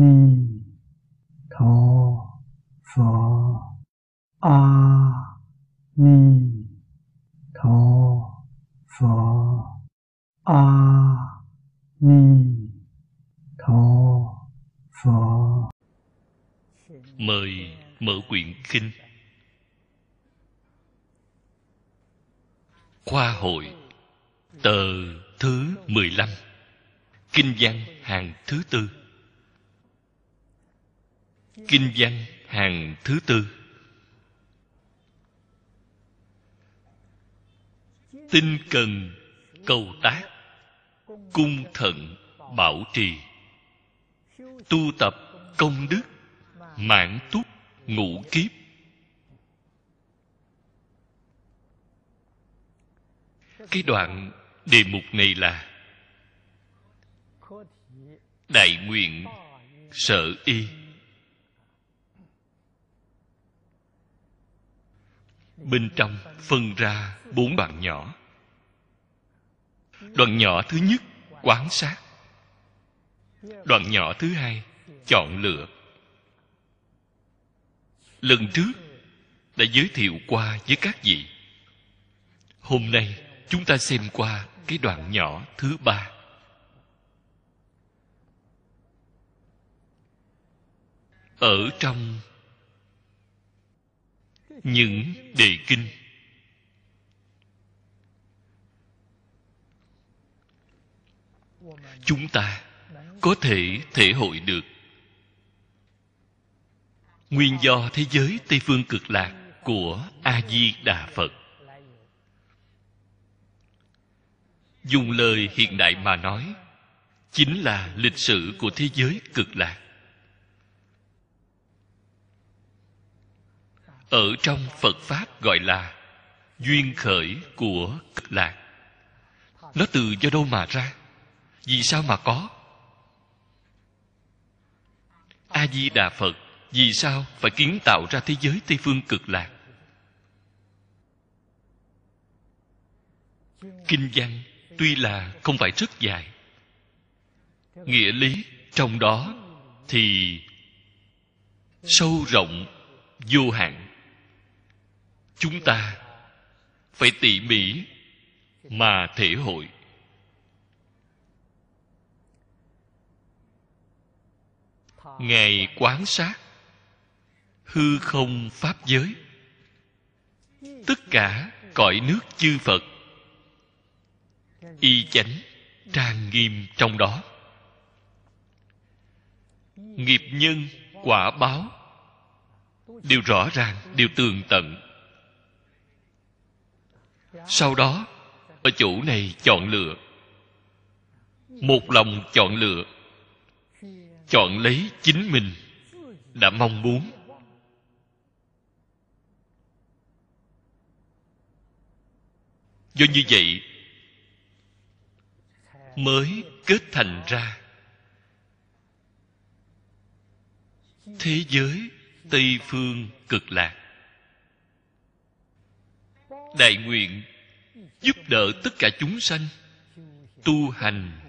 ni tho pho. A ni tho pho. A ni tho pho. Mời mở quyển kinh. Khoa hội, tờ thứ 15 kinh văn hàng thứ tư kinh văn hàng thứ tư. Tinh cần cầu tác, cung thận bảo trì. Tu tập công đức, mãn túc, ngũ kiếp. Cái đoạn đề mục này là đại nguyện sở y. bên trong phân ra bốn đoạn nhỏ. Đoạn nhỏ thứ nhất, quán sát. Đoạn nhỏ thứ hai, chọn lựa. Lần trước đã giới thiệu qua với các vị. Hôm nay chúng ta xem qua cái đoạn nhỏ thứ ba. Ở trong những đề kinh. Chúng ta có thể thể hội được. Nguyên do thế giới tây phương cực lạc của a di đà phật. Dùng lời hiện đại mà nói, chính là lịch sử của thế giới cực lạc. Ở trong phật pháp gọi là duyên khởi của cực lạc. Nó từ do đâu mà ra. Vì sao mà có? A di đà phật, vì sao phải kiến tạo ra thế giới tây phương cực lạc? Kinh văn tuy là không phải rất dài. Nghĩa lý trong đó thì sâu rộng, vô hạn chúng ta phải tỉ mỉ mà thể hội. Ngài quán sát hư không pháp giới. Tất cả cõi nước chư phật y chánh trang nghiêm trong đó. Nghiệp nhân quả báo đều rõ ràng, đều tường tận sau đó, ở chỗ này chọn lựa. Một lòng chọn lựa. Chọn lấy chính mình đã mong muốn. Do như vậy, mới kết thành ra. Thế giới tây phương cực lạc đại nguyện, giúp đỡ tất cả chúng sanh, tu hành,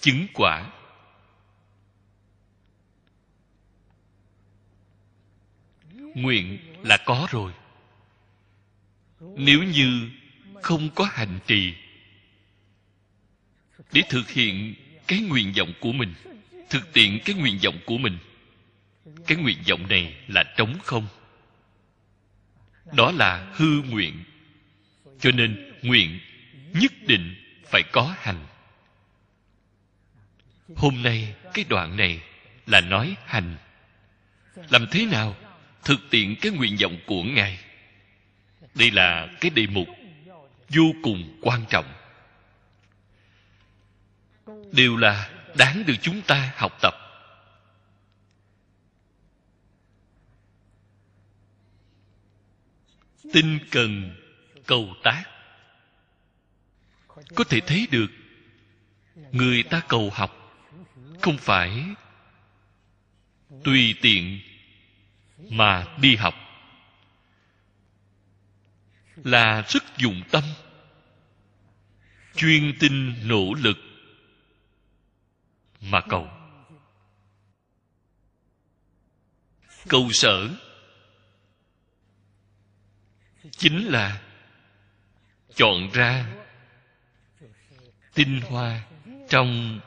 chứng quả. Nguyện là có rồi. Nếu như không có hành trì, để thực hiện cái nguyện vọng của mình, thực tiện cái nguyện vọng của mình, cái nguyện vọng này là trống không. Đó là hư nguyện cho nên nguyện nhất định phải có hành. Hôm nay cái đoạn này là nói hành. Làm thế nào thực hiện cái nguyện vọng của ngài? Đây là cái đề mục vô cùng quan trọng. Đều là đáng được chúng ta học tập. Tinh cần cầu tác. Có thể thấy được, người ta cầu học không phải tùy tiện mà đi học, là rất dụng tâm, chuyên tinh nỗ lực mà cầu. Cầu sở chính là chọn ra. Tinh hoa trong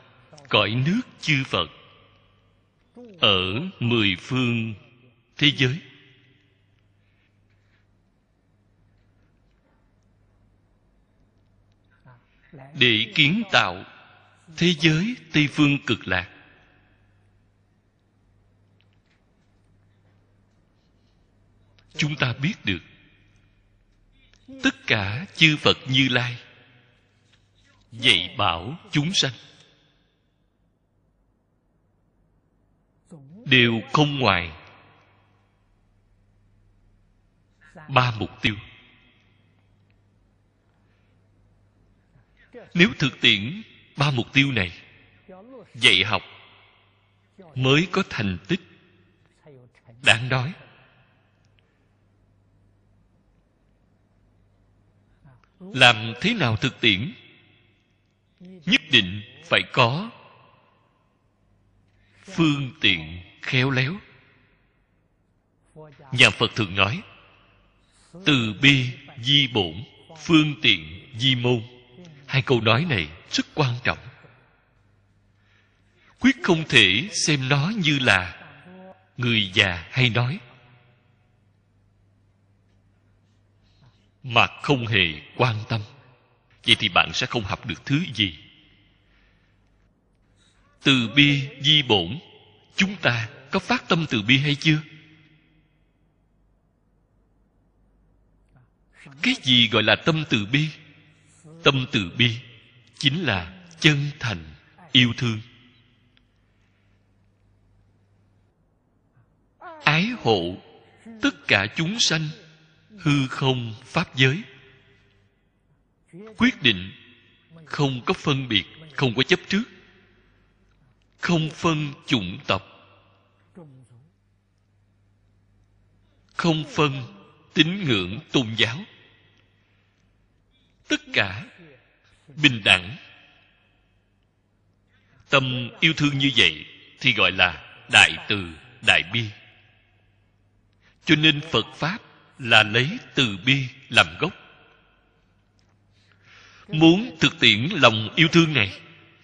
cõi nước chư phật ở mười phương thế giới. Để kiến tạo thế giới tây phương cực lạc. Chúng ta biết được tất cả chư phật như lai dạy bảo chúng sanh. Đều không ngoài ba mục tiêu. Nếu thực tiễn ba mục tiêu này dạy học mới có thành tích, đáng nói. Làm thế nào thực tiễn? Nhất định phải có. Phương tiện khéo léo. Nhà phật thường nói, từ bi di bổn, phương tiện di môn. Hai câu nói này rất quan trọng. Quyết không thể xem nó như là người già hay nói. Mà không hề quan tâm. Vậy thì bạn sẽ không học được thứ gì. Từ bi di bổn, chúng ta có phát tâm từ bi hay chưa? Cái gì gọi là tâm từ bi? Tâm từ bi chính là chân thành, yêu thương. Ái hộ, tất cả chúng sanh hư không pháp giới. Quyết định không có phân biệt, không có chấp trước, không phân chủng tộc, không phân tín ngưỡng tôn giáo. Tất cả bình đẳng. Tâm yêu thương như vậy thì gọi là đại từ đại bi. Cho nên phật pháp là lấy từ bi làm gốc. Muốn thực tiễn lòng yêu thương này,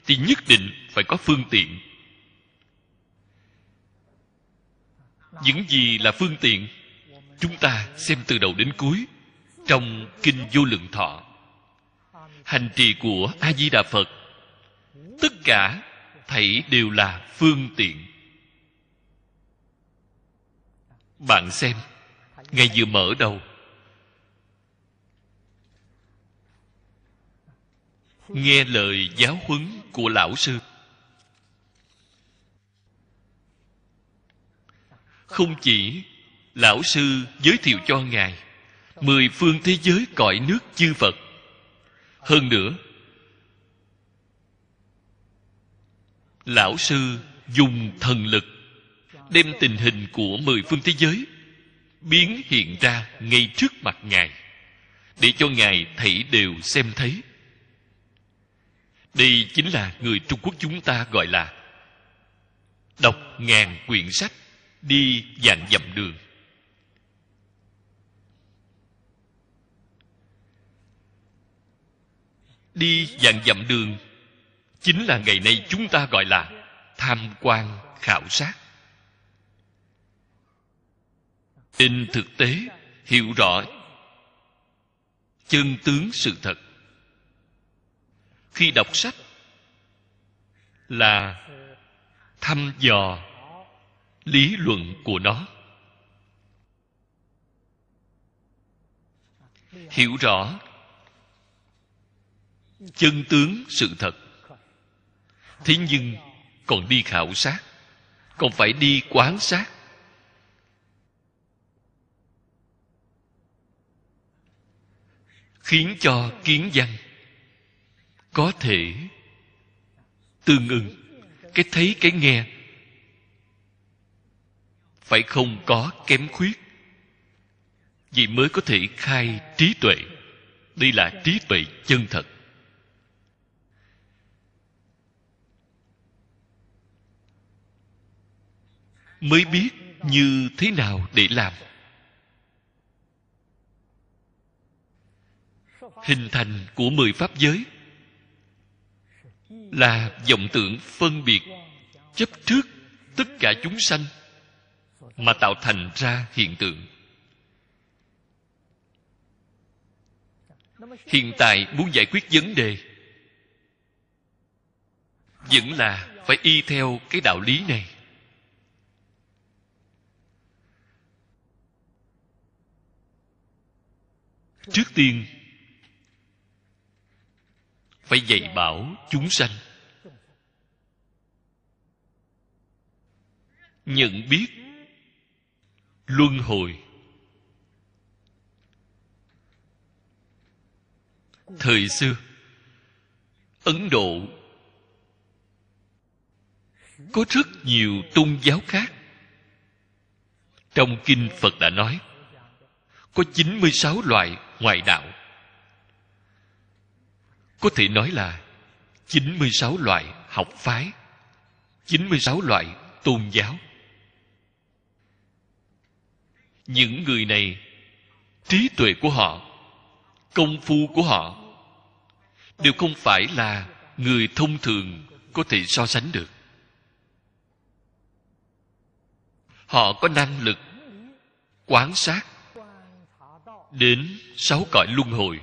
thì nhất định phải có phương tiện. Những gì là phương tiện, chúng ta xem từ đầu đến cuối trong kinh vô lượng thọ. Hành trì của a di đà phật, tất cả thảy đều là phương tiện. Bạn xem ngài vừa mở đầu. Nghe lời giáo huấn của lão sư. Không chỉ lão sư giới thiệu cho ngài, mười phương thế giới cõi nước chư phật. Hơn nữa, lão sư dùng thần lực đem tình hình của mười phương thế giới biến hiện ra ngay trước mặt ngài, để cho ngài thấy đều xem thấy. Đây chính là người trung quốc chúng ta gọi là đọc ngàn quyển sách đi dàn dặm đường. Đi dàn dặm đường chính là ngày nay chúng ta gọi là tham quan khảo sát. In thực tế, hiểu rõ chân tướng sự thật. Khi đọc sách là thăm dò lý luận của nó. Hiểu rõ chân tướng sự thật. Thế nhưng còn đi khảo sát, còn phải đi quán sát. Khiến cho kiến văn. Có thể tương ứng, cái thấy, cái nghe. Phải không có kém khuyết? Vì mới có thể khai trí tuệ. Đây là trí tuệ chân thật. Mới biết như thế nào để làm. Hình thành của mười pháp giới. Là vọng tưởng phân biệt, chấp trước tất cả chúng sanh mà tạo thành ra hiện tượng. Hiện tại muốn giải quyết vấn đề, vẫn là phải y theo cái đạo lý này. Trước tiên phải dạy bảo chúng sanh. Nhận biết, luân hồi. Thời xưa, ấn độ có rất nhiều tôn giáo khác. Trong kinh phật đã nói, có 96 loại ngoại đạo có thể nói là 96 loại học phái 96 loại tôn giáo. Những người này, trí tuệ của họ, công phu của họ đều không phải là người thông thường có thể so sánh được. Họ có năng lực quán sát đến sáu cõi luân hồi.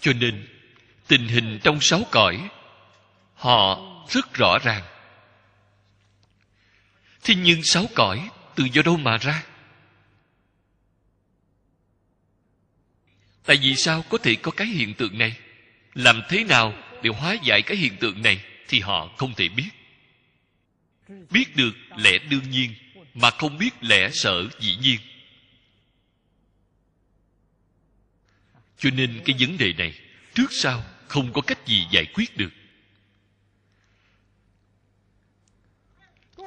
Cho nên, tình hình trong sáu cõi, họ rất rõ ràng. Thế nhưng sáu cõi từ do đâu mà ra? Tại vì sao có thể có cái hiện tượng này? Làm thế nào để hóa giải cái hiện tượng này thì họ không thể biết. Biết được lẽ đương nhiên, mà không biết lẽ sở dĩ nhiên. Cho nên cái vấn đề này, trước sau không có cách gì giải quyết được.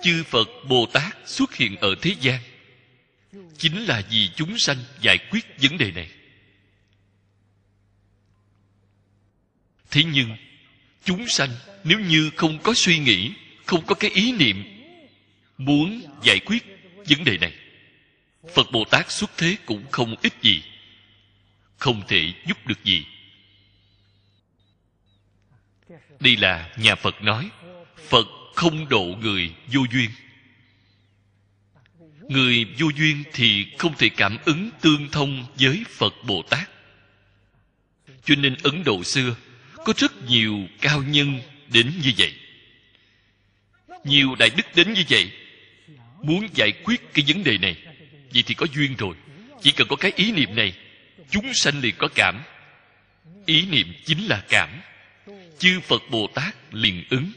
Chư phật bồ tát xuất hiện ở thế gian. Chính là vì chúng sanh giải quyết vấn đề này. Thế nhưng, chúng sanh nếu như không có suy nghĩ, không có cái ý niệm muốn giải quyết vấn đề này, phật bồ tát xuất thế cũng không ít gì không thể giúp được gì. Đây là nhà phật nói, phật không độ người vô duyên. Người vô duyên thì không thể cảm ứng tương thông với phật bồ tát. Cho nên ấn độ xưa, có rất nhiều cao nhân đến như vậy. Nhiều đại đức đến như vậy, muốn giải quyết cái vấn đề này, vậy thì có duyên rồi. Chỉ cần có cái ý niệm này chúng sanh liền có cảm. Ý niệm chính là cảm. Chư phật bồ tát liền ứng.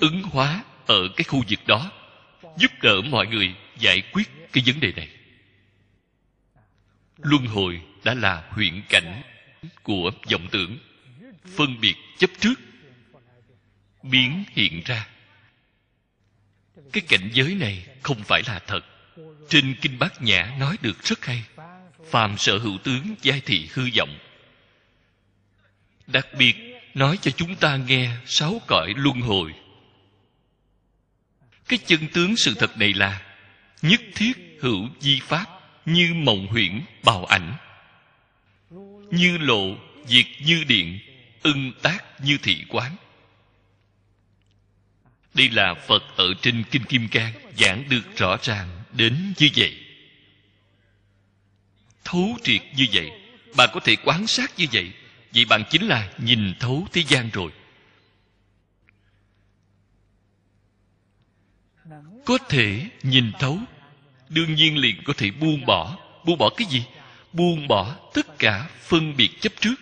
Ứng hóa ở cái khu vực đó, giúp đỡ mọi người giải quyết cái vấn đề này. Luân hồi đã là huyện cảnh của vọng tưởng, phân biệt chấp trước, biến hiện ra. Cái cảnh giới này không phải là thật. Trên kinh bát nhã nói được rất hay phàm sở hữu tướng giai thị hư vọng. Đặc biệt, nói cho chúng ta nghe sáu cõi luân hồi. Cái chân tướng sự thật này là, nhất thiết hữu di pháp như mộng huyễn bào ảnh. Như lộ, diệt như điện, ưng tác như thị quán. Đây là phật ở trên kinh kim cang giảng được rõ ràng đến như vậy thấu triệt như vậy. Bạn có thể quan sát như vậy vậy bạn chính là nhìn thấu thế gian rồi. Có thể nhìn thấu, đương nhiên liền có thể buông bỏ. Buông bỏ cái gì? Buông bỏ tất cả phân biệt chấp trước.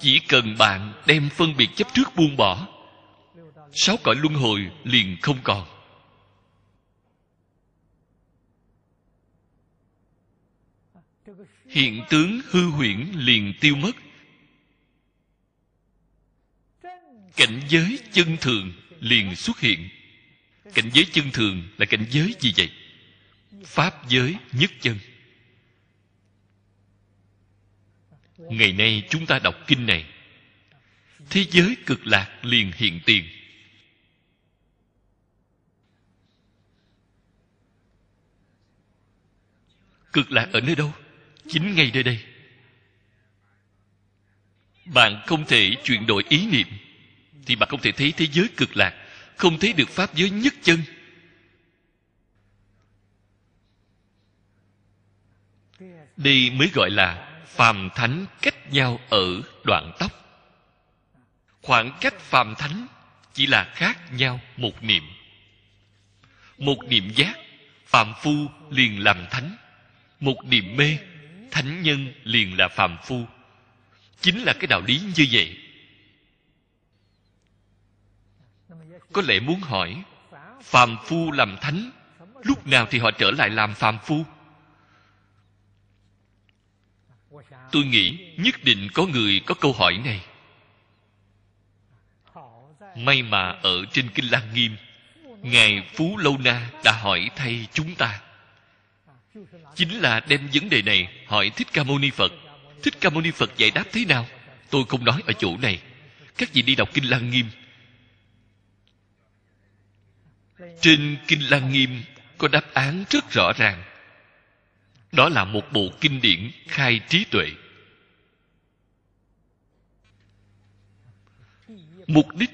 Chỉ cần bạn đem phân biệt chấp trước buông bỏ, sáu cõi luân hồi liền không còn. Hiện tướng hư huyễn liền tiêu mất. Cảnh giới chân thường liền xuất hiện. Cảnh giới chân thường là cảnh giới gì vậy? Pháp giới nhất chân. Ngày nay chúng ta đọc kinh này, thế giới cực lạc liền hiện tiền. Cực lạc ở nơi đâu? Chính ngay nơi đây. Bạn không thể chuyển đổi ý niệm, thì bạn không thể thấy thế giới cực lạc, không thấy được pháp giới nhất chân. Đây mới gọi là phàm thánh cách nhau ở đoạn tóc. Khoảng cách phàm thánh chỉ là khác nhau một niệm. Một niệm giác, phàm phu liền làm thánh. Một niệm mê thánh nhân liền là phàm phu. Chính là cái đạo lý như vậy. Có lẽ muốn hỏi, phàm phu làm thánh, lúc nào thì họ trở lại làm phàm phu? Tôi nghĩ nhất định có người có câu hỏi này. May mà ở trên kinh lăng nghiêm, ngài phú lâu na đã hỏi thay chúng ta chính là đem vấn đề này hỏi thích ca mâu ni phật. Thích ca mâu ni phật giải đáp thế nào? Tôi không nói ở chỗ này. Các vị đi đọc kinh lăng nghiêm. Trên kinh lăng nghiêm có đáp án rất rõ ràng. Đó là một bộ kinh điển khai trí tuệ. Mục đích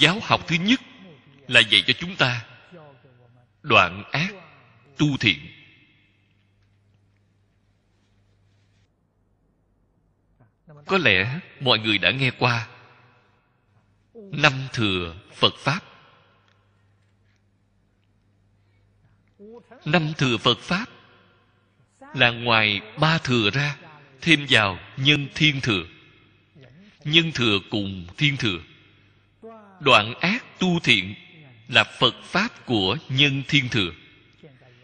giáo học thứ nhất là dạy cho chúng ta đoạn ác tu thiện. Có lẽ mọi người đã nghe qua năm thừa phật pháp. Năm thừa phật pháp là ngoài ba thừa ra, thêm vào nhân thiên thừa. Nhân thừa cùng thiên thừa. Đoạn ác tu thiện là phật pháp của nhân thiên thừa.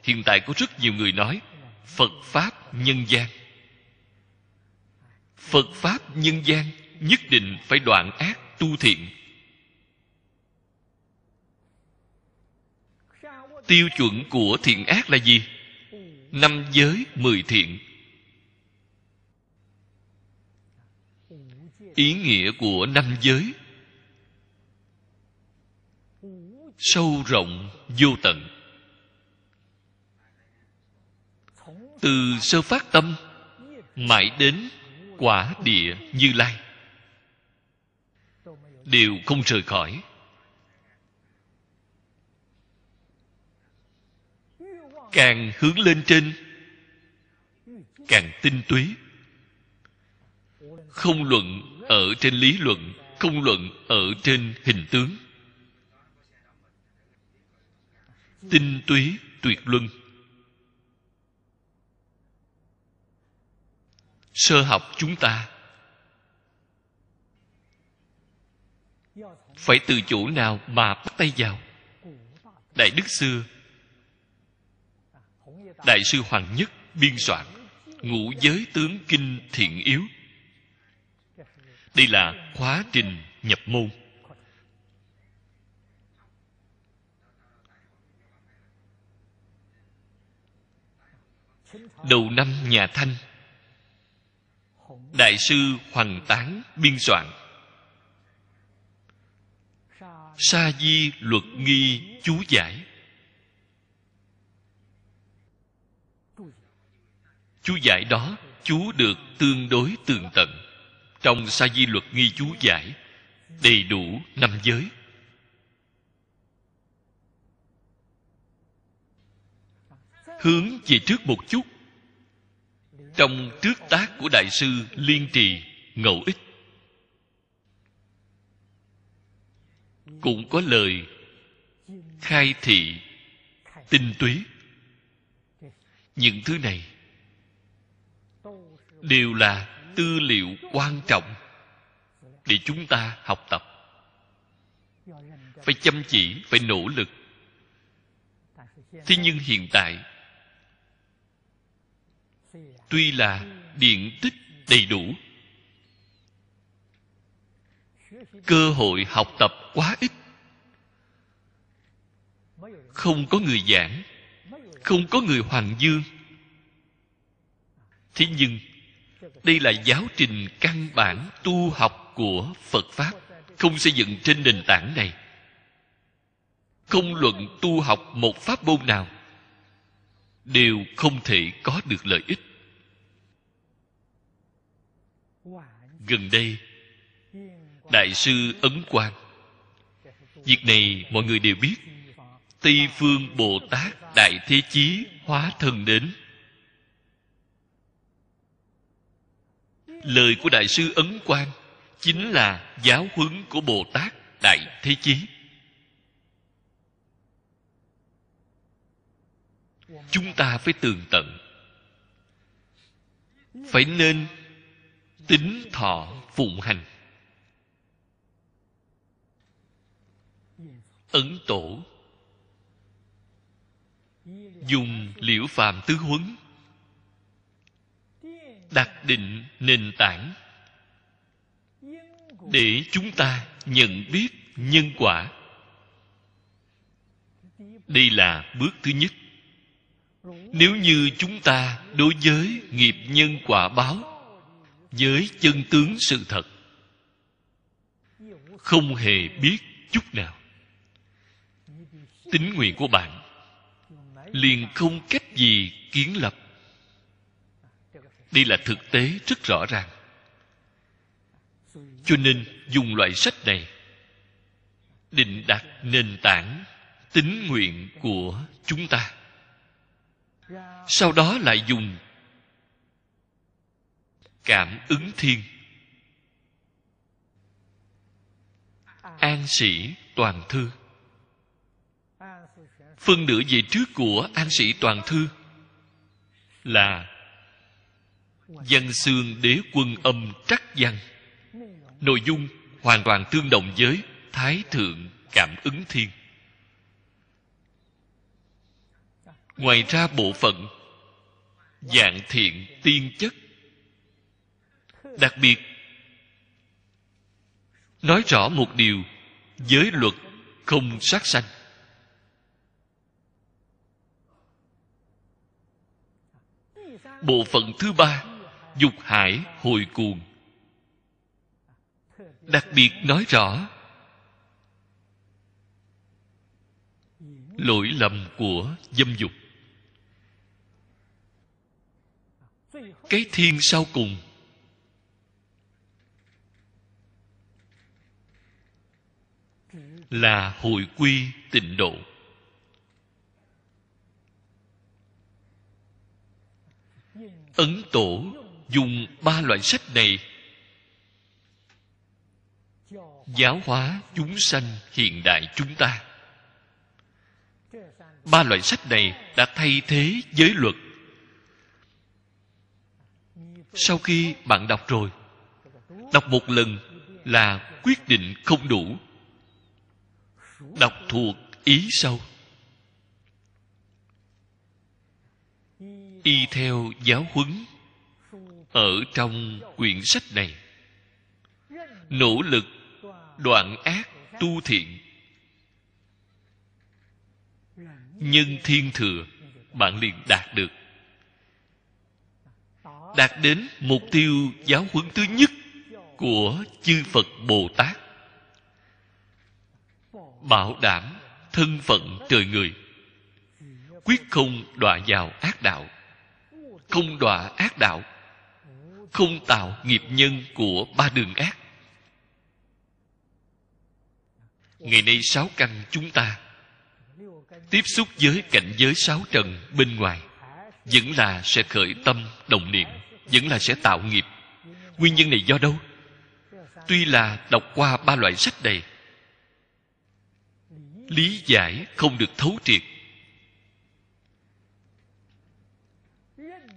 Hiện tại có rất nhiều người nói phật pháp nhân gian phật pháp nhân gian nhất định phải đoạn ác tu thiện. Tiêu chuẩn của thiện ác là gì? Năm giới mười thiện. Ý nghĩa của năm giới. Sâu rộng, vô tận. Từ sơ phát tâm, mãi đến quả địa như lai. Đều không rời khỏi. Càng hướng lên trên, càng tinh túy. Không luận ở trên lý luận, không luận ở trên hình tướng. Tinh túy tuyệt luân. Sơ học chúng ta. Phải từ chỗ nào mà bắt tay vào? Đại đức xưa đại sư hoàng nhất biên soạn, ngũ giới tướng kinh thiện yếu. Đây là quá trình nhập môn. Đầu năm nhà thanh đại sư hoàng tán biên soạn. Sa di luật nghi chú giải. Chú giải đó, chú được tương đối tường tận. Trong sa di luật nghi chú giải, đầy đủ năm giới. Hướng về trước một chút trong trước tác của đại sư liên trì ngẫu ích. Cũng có lời khai thị, tinh túy. Những thứ này đều là tư liệu quan trọng để chúng ta học tập. Phải chăm chỉ, phải nỗ lực. Thế nhưng hiện tại tuy là điện tích đầy đủ. Cơ hội học tập quá ít. Không có người giảng, không có người hoàng dương. Thế nhưng, đây là giáo trình căn bản tu học của phật pháp, không xây dựng trên nền tảng này. Không luận tu học một pháp môn nào, đều không thể có được lợi ích gần đây, đại sư ấn quang. Việc này mọi người đều biết. Tây phương bồ tát đại thế chí hóa thân đến. Lời của đại sư ấn quang chính là giáo huấn của bồ tát đại thế chí. Chúng ta phải tường tận. Phải nên tính thọ phụng hành. Ấn tổ. Dùng liễu phàm tứ huấn. Đặt định nền tảng. Để chúng ta nhận biết nhân quả. Đây là bước thứ nhất. Nếu như chúng ta đối với nghiệp nhân quả báo với chân tướng sự thật. Không hề biết chút nào. Tính nguyện của bạn liền không cách gì kiến lập. Đây là thực tế rất rõ ràng. Cho nên dùng loại sách này định đặt nền tảng tính nguyện của chúng ta. Sau đó lại dùng cảm ứng thiên. An sĩ toàn thư. Phân nửa về trước của an sĩ toàn thư là văn xương đế quân âm trắc văn. Nội dung hoàn toàn tương đồng với thái thượng cảm ứng thiên. Ngoài ra bộ phận dạng thiện tiên chất đặc biệt, nói rõ một điều, giới luật không sát sanh. Bộ phận thứ ba, dục hải hồi cuồng. Đặc biệt nói rõ, lỗi lầm của dâm dục. Cái thiên sau cùng là hồi quy tịnh độ. Ấn tổ dùng ba loại sách này. Giáo hóa chúng sanh hiện đại chúng ta. Ba loại sách này đã thay thế giới luật. Sau khi bạn đọc rồi, đọc một lần là quyết định không đủ đọc thuộc ý sâu y theo giáo huấn. Ở trong quyển sách này, nỗ lực đoạn ác tu thiện. Nhân thiên thừa bạn liền đạt được. Đạt đến mục tiêu giáo huấn thứ nhất của chư phật bồ tát bảo đảm thân phận trời người. Quyết không đọa vào ác đạo, không đọa ác đạo, không tạo nghiệp nhân của ba đường ác. Ngày nay sáu căn chúng ta tiếp xúc với cảnh giới sáu trần bên ngoài vẫn là sẽ khởi tâm đồng niệm, vẫn là sẽ tạo nghiệp. Nguyên nhân này do đâu? Tuy là đọc qua ba loại sách này lý giải không được thấu triệt.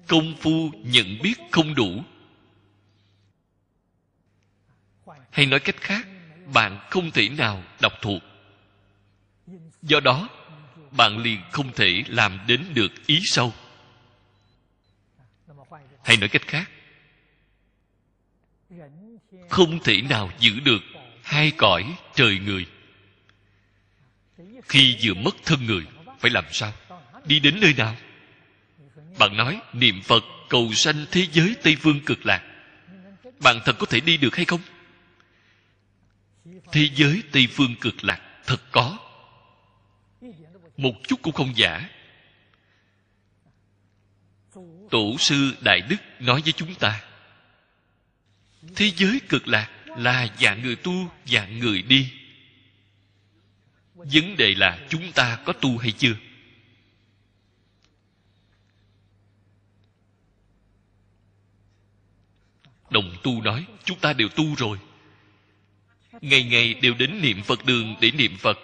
Công phu nhận biết không đủ. Hay nói cách khác, bạn không thể nào đọc thuộc. Do đó, bạn liền không thể làm đến được ý sâu. Hay nói cách khác, không thể nào giữ được hai cõi trời người khi vừa mất thân người, phải làm sao? Đi đến nơi nào? Bạn nói, niệm phật cầu sanh thế giới tây phương cực lạc. Bạn thật có thể đi được hay không? Thế giới tây phương cực lạc thật có. Một chút cũng không giả. Tổ sư đại đức nói với chúng ta, thế giới cực lạc là dạng người tu, dạng người đi vấn đề là chúng ta có tu hay chưa? Đồng tu nói, chúng ta đều tu rồi. Ngày ngày đều đến niệm phật đường để niệm phật.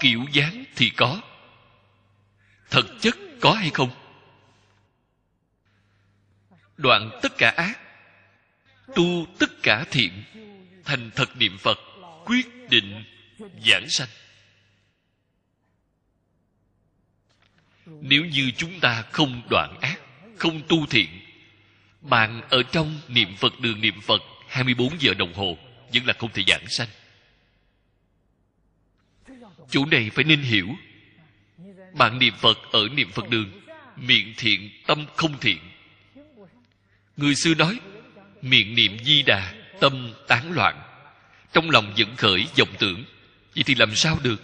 Kiểu dáng thì có. Thật chất có hay không? Đoạn tất cả ác, tu tất cả thiện thành thật niệm phật, quyết định giảng sanh. Nếu như chúng ta không đoạn ác, không tu thiện, bạn ở trong niệm phật đường niệm phật 24 giờ đồng hồ, vẫn là không thể giảng sanh. Chủ này phải nên hiểu, bạn niệm phật ở niệm phật đường, miệng thiện, tâm không thiện. Người xưa nói, miệng niệm di đà tâm tán loạn. Trong lòng vẫn khởi vọng tưởng. Vậy thì làm sao được?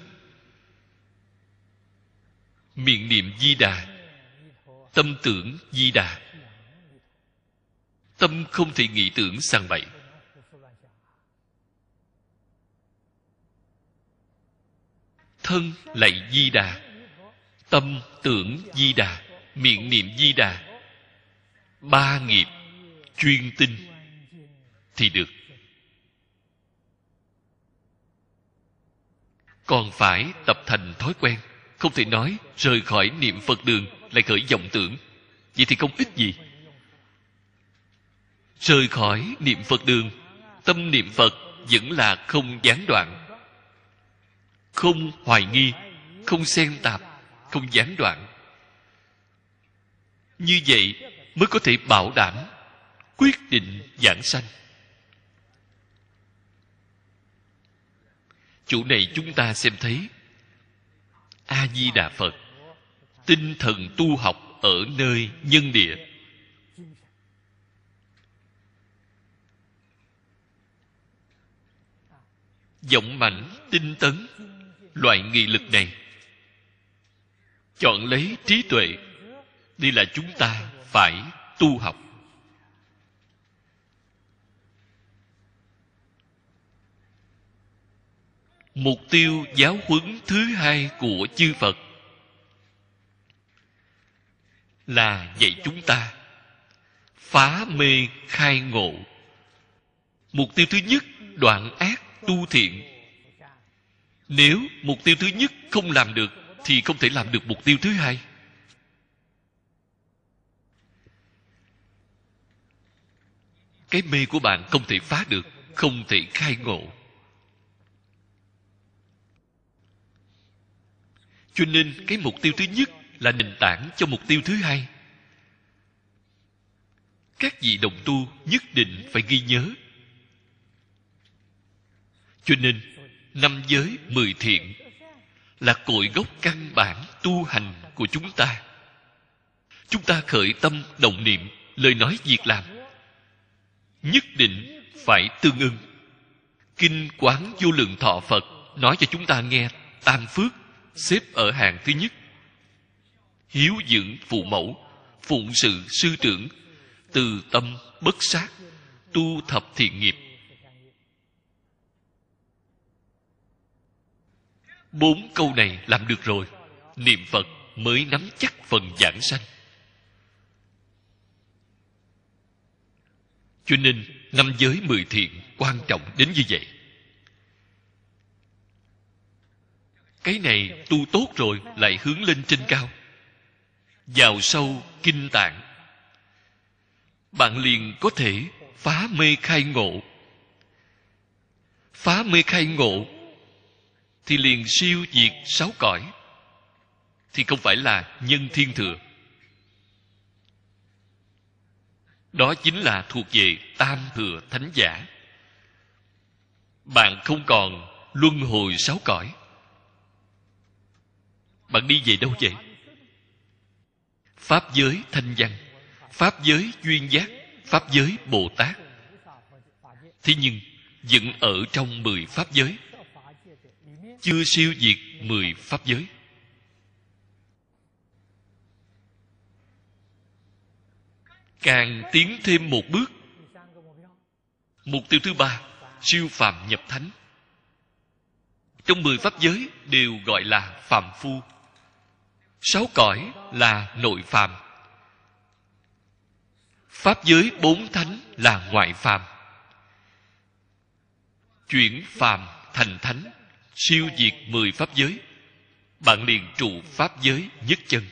Miệng niệm di đà. Tâm tưởng di đà. Tâm không thể nghĩ tưởng sang bậy thân lạy di đà. Tâm tưởng di đà. Miệng niệm di đà. Ba nghiệp chuyên tinh thì được. Còn phải tập thành thói quen, không thể nói rời khỏi niệm phật đường lại khởi vọng tưởng. Vậy thì không ích gì. Rời khỏi niệm phật đường, tâm niệm phật vẫn là không gián đoạn. Không hoài nghi, không xen tạp, không gián đoạn. Như vậy mới có thể bảo đảm quyết định giảng sanh. Chỗ này chúng ta xem thấy a di đà phật, tinh thần tu học ở nơi nhân địa. Giọng mạnh tinh tấn, loại nghị lực này. Chọn lấy trí tuệ, đây là chúng ta phải tu học. Mục tiêu giáo huấn thứ hai của chư phật là dạy chúng ta phá mê khai ngộ. Mục tiêu thứ nhất, đoạn ác tu thiện. Nếu mục tiêu thứ nhất không làm được, thì không thể làm được mục tiêu thứ hai. Cái mê của bạn không thể phá được, không thể khai ngộ. Cho nên cái mục tiêu thứ nhất là nền tảng cho mục tiêu thứ hai. Các vị đồng tu nhất định phải ghi nhớ. Cho nên, năm giới mười thiện là cội gốc căn bản tu hành của chúng ta. Chúng ta khởi tâm đồng niệm, lời nói việc làm, nhất định phải tương ưng. Kinh quán vô lượng thọ phật nói cho chúng ta nghe tam phước xếp ở hàng thứ nhất. Hiếu dưỡng phụ mẫu, phụng sự sư trưởng, từ tâm bất sát, tu thập thiện nghiệp. Bốn câu này làm được rồi, niệm phật mới nắm chắc phần giảng sanh. Cho nên năm giới mười thiện quan trọng đến như vậy. Cái này tu tốt rồi, lại hướng lên trên cao. Vào sâu kinh tạng. Bạn liền có thể phá mê khai ngộ. Phá mê khai ngộ thì liền siêu diệt sáu cõi. Thì không phải là nhân thiên thừa. Đó chính là thuộc về tam thừa thánh giả. Bạn không còn luân hồi sáu cõi bạn đi về đâu vậy? Pháp giới thanh văn, pháp giới duyên giác, pháp giới bồ tát. Thế nhưng, vẫn ở trong mười pháp giới. Chưa siêu diệt mười pháp giới. Càng tiến thêm một bước, mục tiêu thứ ba, siêu phàm nhập thánh. Trong mười pháp giới đều gọi là phàm phu sáu cõi là nội phàm. Pháp giới bốn thánh là ngoại phàm. Chuyển phàm thành thánh, siêu diệt mười pháp giới. Bạn liền trụ pháp giới nhất chân.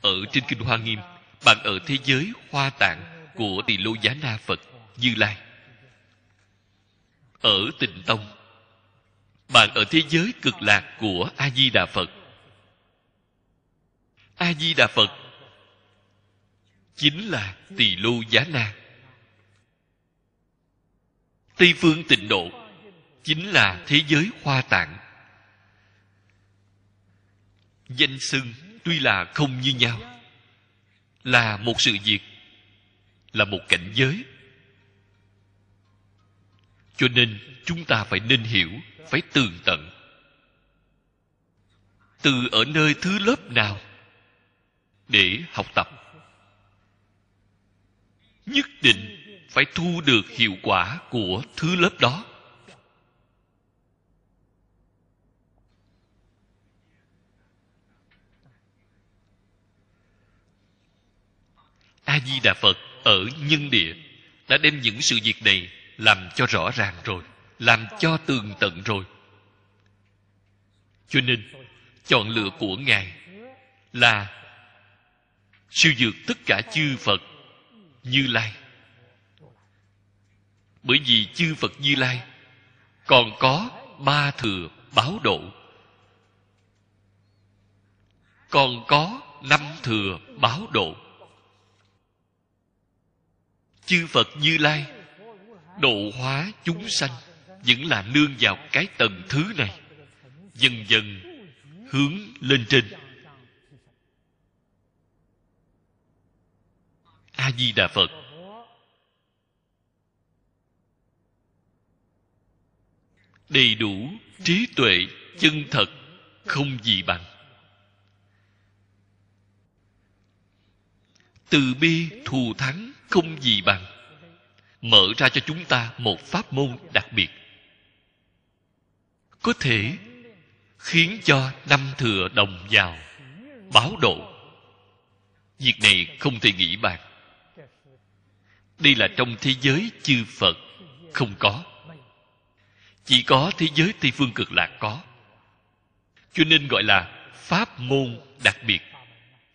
Ở trên kinh hoa nghiêm, bạn ở thế giới hoa tạng của tỳ lô giá na phật như lai. Ở tịnh tông bạn ở thế giới cực lạc của a di đà phật. A di đà phật chính là tỳ lô giá na. Tây phương tịnh độ chính là thế giới hoa tạng. Danh xưng tuy là không như nhau, là một sự việc, là một cảnh giới. Cho nên chúng ta phải nên hiểu phải tường tận. Từ ở nơi thứ lớp nào để học tập? Nhất định phải thu được hiệu quả của thứ lớp đó. A di đà phật ở nhân địa đã đem những sự việc này làm cho rõ ràng rồi làm cho tường tận rồi. Cho nên, chọn lựa của ngài là siêu dược tất cả chư phật như lai. Bởi vì chư phật như lai còn có ba thừa báo độ, còn có năm thừa báo độ. Chư phật như lai độ hóa chúng sanh vẫn là nương vào cái tầng thứ này. Dần dần hướng lên trên. A di đà phật. Đầy đủ trí tuệ chân thật không gì bằng. Từ bi thù thắng không gì bằng. Mở ra cho chúng ta một pháp môn đặc biệt có thể khiến cho năm thừa đồng vào báo độ. Việc này không thể nghĩ bàn. Đây là trong thế giới chư phật, không có. Chỉ có thế giới tây phương cực lạc có. Cho nên gọi là pháp môn đặc biệt.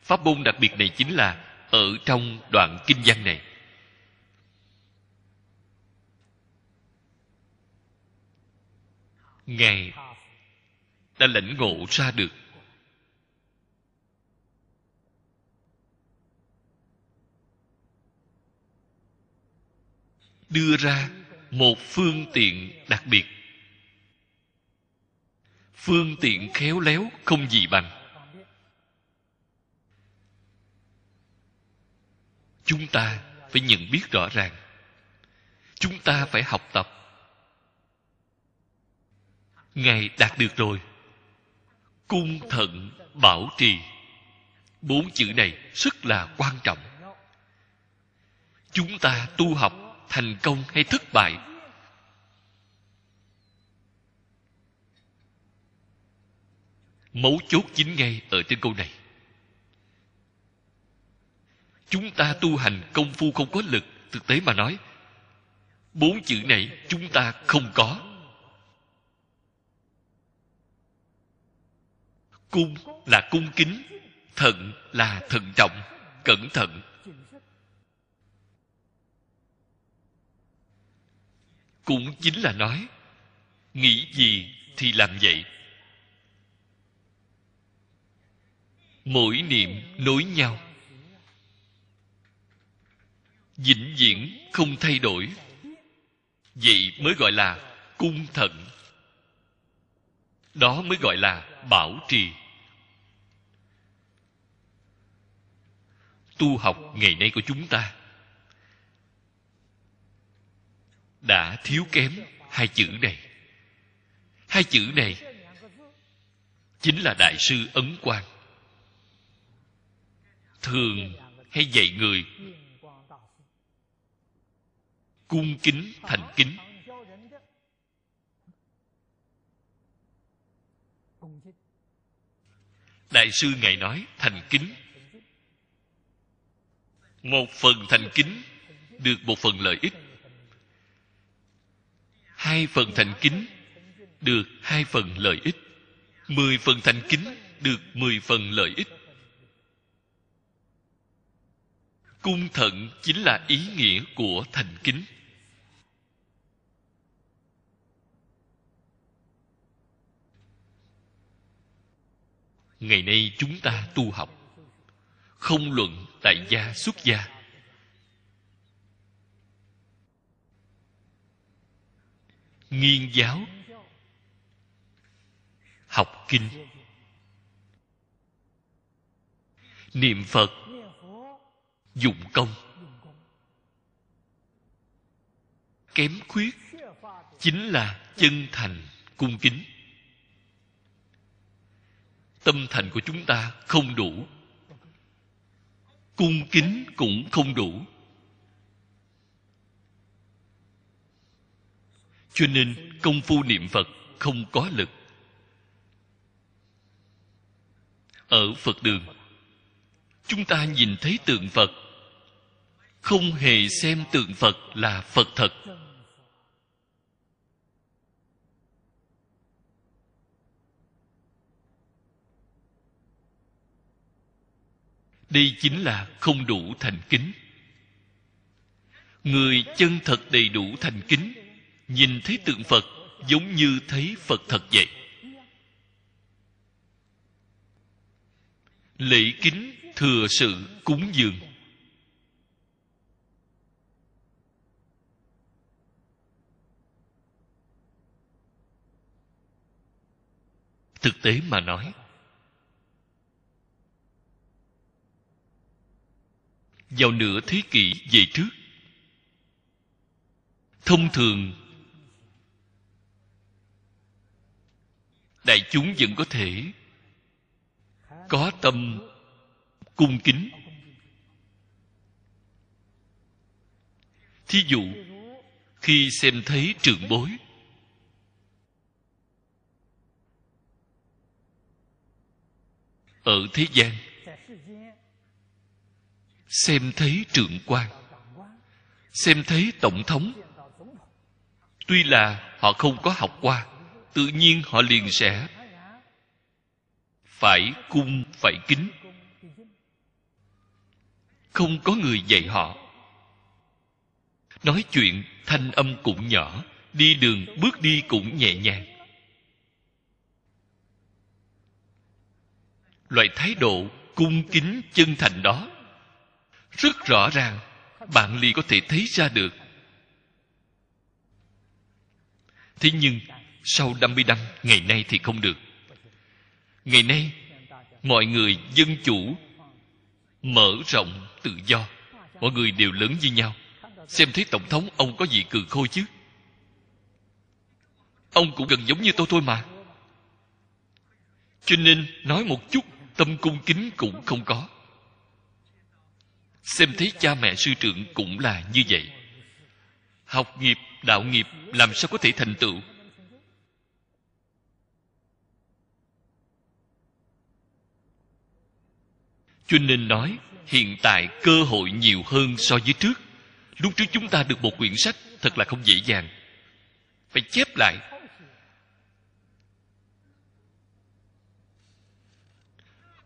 Pháp môn đặc biệt này chính là ở trong đoạn kinh văn này. Ngài đã lãnh ngộ ra được. Đưa ra một phương tiện đặc biệt. Phương tiện khéo léo không gì bằng. Chúng ta phải nhận biết rõ ràng. Chúng ta phải học tập ngài đạt được rồi. Cung thận bảo trì. Bốn chữ này rất là quan trọng. Chúng ta tu học thành công hay thất bại? Mấu chốt chính ngay ở trên câu này. Chúng ta tu hành công phu không có lực, thực tế mà nói, bốn chữ này chúng ta không có. Cung là cung kính, thận là thận trọng, cẩn thận. Cũng chính là nói, nghĩ gì thì làm vậy. Mỗi niệm nối nhau. Vĩnh viễn không thay đổi. Vậy mới gọi là cung thận. Đó mới gọi là bảo trì. Tu học ngày nay của chúng ta. Đã thiếu kém hai chữ này. Hai chữ này chính là đại sư ấn quan thường hay dạy người cung kính thành kính. Đại sư ngài nói thành kính một phần thành kính được một phần lợi ích. Hai phần thành kính được hai phần lợi ích. Mười phần thành kính được mười phần lợi ích. Cung thận chính là ý nghĩa của thành kính. Ngày nay chúng ta tu học, không luận tại gia xuất gia. Nghiên giáo. Học kinh. Niệm phật. Dụng công. Kém khuyết chính là chân thành cung kính. Tâm thành của chúng ta không đủ cung kính cũng không đủ. Cho nên công phu niệm phật không có lực. Ở phật đường, chúng ta nhìn thấy tượng phật, không hề xem tượng phật là phật thật. Đây chính là không đủ thành kính. Người chân thật đầy đủ thành kính, nhìn thấy tượng phật giống như thấy phật thật vậy. Lễ kính thừa sự cúng dường. Thực tế mà nói vào nửa thế kỷ về trước. Thông thường, đại chúng vẫn có thể có tâm cung kính. Thí dụ, khi xem thấy trường bối, ở thế gian xem thấy trưởng quan. Xem thấy tổng thống. Tuy là họ không có học qua, tự nhiên họ liền sẽ phải cung, phải kính. Không có người dạy họ. Nói chuyện, thanh âm cũng nhỏ, đi đường, bước đi cũng nhẹ nhàng. Loại thái độ cung kính chân thành đó rất rõ ràng, bạn liền có thể thấy ra được. Thế nhưng, sau 50 năm ngày nay thì không được. Ngày nay, mọi người dân chủ, mở rộng tự do. Mọi người đều lớn như nhau. Xem thấy tổng thống, ông có gì cừ khôi chứ? Ông cũng gần giống như tôi thôi mà. Cho nên, nói một chút, tâm cung kính cũng không có xem thấy cha mẹ sư trưởng cũng là như vậy. Học nghiệp, đạo nghiệp, làm sao có thể thành tựu? Cho nên nói, hiện tại cơ hội nhiều hơn so với trước. Lúc trước chúng ta được một quyển sách, thật là không dễ dàng. Phải chép lại.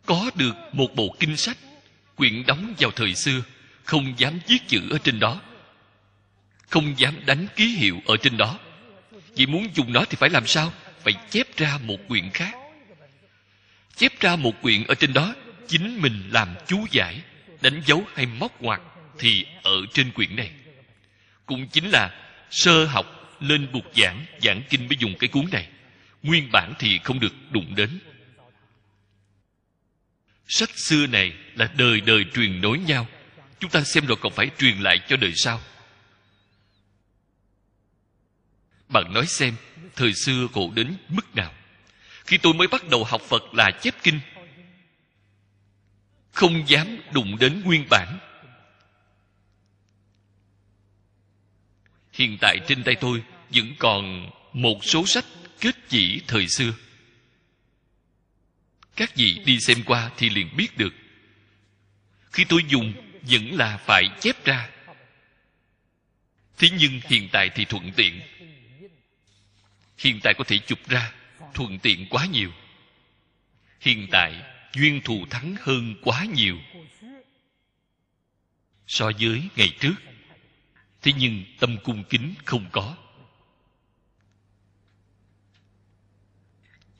Có được một bộ kinh sách quyển đóng vào thời xưa, không dám viết chữ ở trên đó. Không dám đánh ký hiệu ở trên đó. Vì muốn dùng nó thì phải làm sao? Phải chép ra một quyển khác. Chép ra một quyển ở trên đó, chính mình làm chú giải, đánh dấu hay móc ngoặt thì ở trên quyển này. Cũng chính là sơ học lên bục giảng giảng kinh mới dùng cái cuốn này. Nguyên bản thì không được đụng đến sách xưa này là đời đời truyền nối nhau. Chúng ta xem rồi còn phải truyền lại cho đời sau. Bạn nói xem, thời xưa khổ đến mức nào? Khi tôi mới bắt đầu học phật là chép kinh. Không dám đụng đến nguyên bản. Hiện tại trên tay tôi vẫn còn một số sách kết chỉ thời xưa các vị đi xem qua thì liền biết được. Khi tôi dùng, vẫn là phải chép ra. Thế nhưng hiện tại thì thuận tiện. Hiện tại có thể chụp ra, thuận tiện quá nhiều. Hiện tại, duyên thù thắng hơn quá nhiều. So với ngày trước, thế nhưng tâm cung kính không có.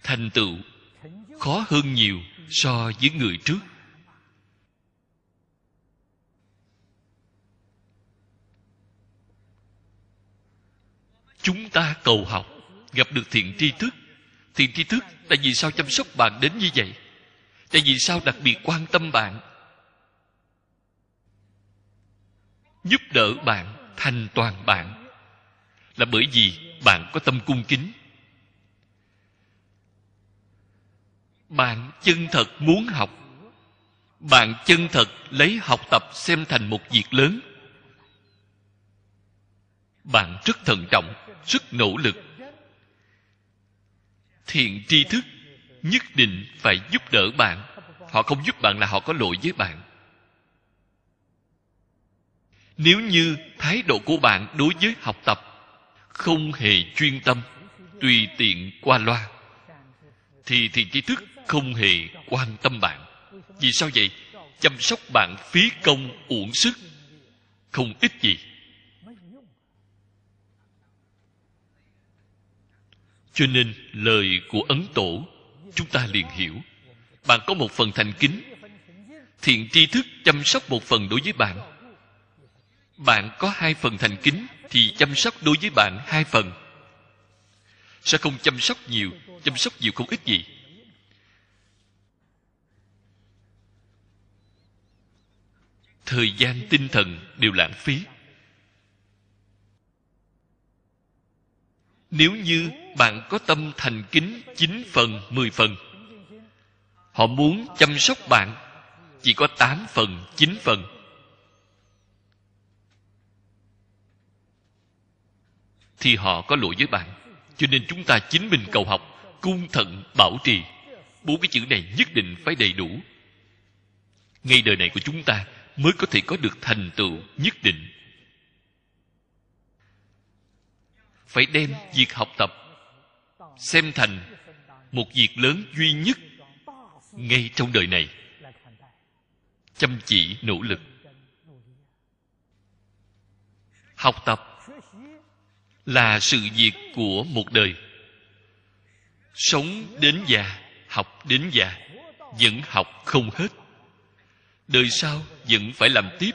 Thành tựu khó hơn nhiều so với người trước. Chúng ta cầu học, gặp được thiện tri thức. Thiện tri thức tại vì sao chăm sóc bạn đến như vậy? Tại vì sao đặc biệt quan tâm bạn? Giúp đỡ bạn, thành toàn bạn. Là bởi vì bạn có tâm cung kính. Bạn chân thật muốn học. Bạn chân thật lấy học tập xem thành một việc lớn. Bạn rất thận trọng, rất nỗ lực. Thiện tri thức nhất định phải giúp đỡ bạn. Họ không giúp bạn là họ có lỗi với bạn. Nếu như thái độ của bạn đối với học tập không hề chuyên tâm, tùy tiện qua loa, thì thiện tri thức không hề quan tâm bạn. Vì sao vậy? Chăm sóc bạn phí công uổng sức. Không ít gì. Cho nên lời của ấn tổ, chúng ta liền hiểu. Bạn có một phần thành kính. Thiện tri thức chăm sóc một phần đối với bạn. Bạn có hai phần thành kính thì chăm sóc đối với bạn hai phần. Sẽ không chăm sóc nhiều, chăm sóc nhiều không ít gì. Thời gian tinh thần đều lãng phí. Nếu như bạn có tâm thành kính 9 phần, 10 phần Họ muốn chăm sóc bạn Chỉ có 8 phần, 9 phần. Thì họ có lỗi với bạn Cho nên chúng ta chính mình cầu học Cung thận bảo trì. Bốn cái chữ này nhất định phải đầy đủ. Ngay đời này của chúng ta Mới có thể có được thành tựu nhất định. Phải đem việc học tập xem thành một việc lớn duy nhất ngay trong đời này. Chăm chỉ, nỗ lực. Học tập là sự việc của một đời. Sống đến già, học đến già, vẫn học không hết đời sau vẫn phải làm tiếp.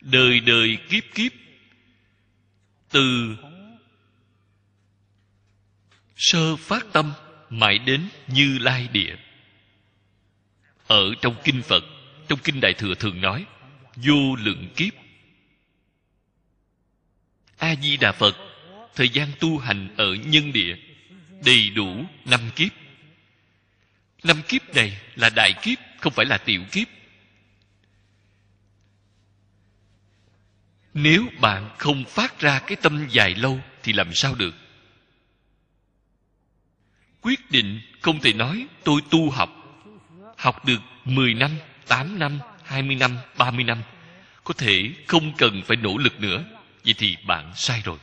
Đời đời kiếp kiếp. Từ sơ phát tâm mãi đến như lai địa. Ở trong kinh phật, trong kinh đại thừa thường nói, vô lượng kiếp. A di đà phật, thời gian tu hành ở nhân địa, đầy đủ năm kiếp. Năm kiếp này là đại kiếp không phải là tiểu kiếp. Nếu bạn không phát ra cái tâm dài lâu thì làm sao được? Quyết định không thể nói tôi tu học. Học được 10 năm, 8 năm, 20 năm, 30 năm có thể không cần phải nỗ lực nữa. Vậy thì bạn sai rồi.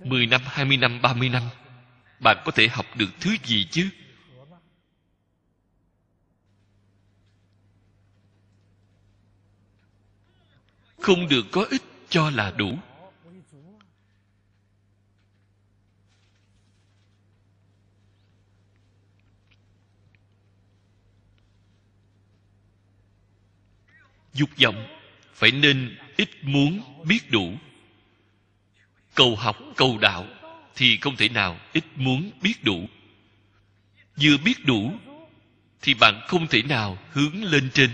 10 năm, 20 năm, 30 năm bạn có thể học được thứ gì chứ? Không được có ích cho là đủ. Dục vọng phải nên ít muốn biết đủ. Cầu học, cầu đạo thì không thể nào ít muốn biết đủ. Vừa biết đủ thì bạn không thể nào hướng lên trên.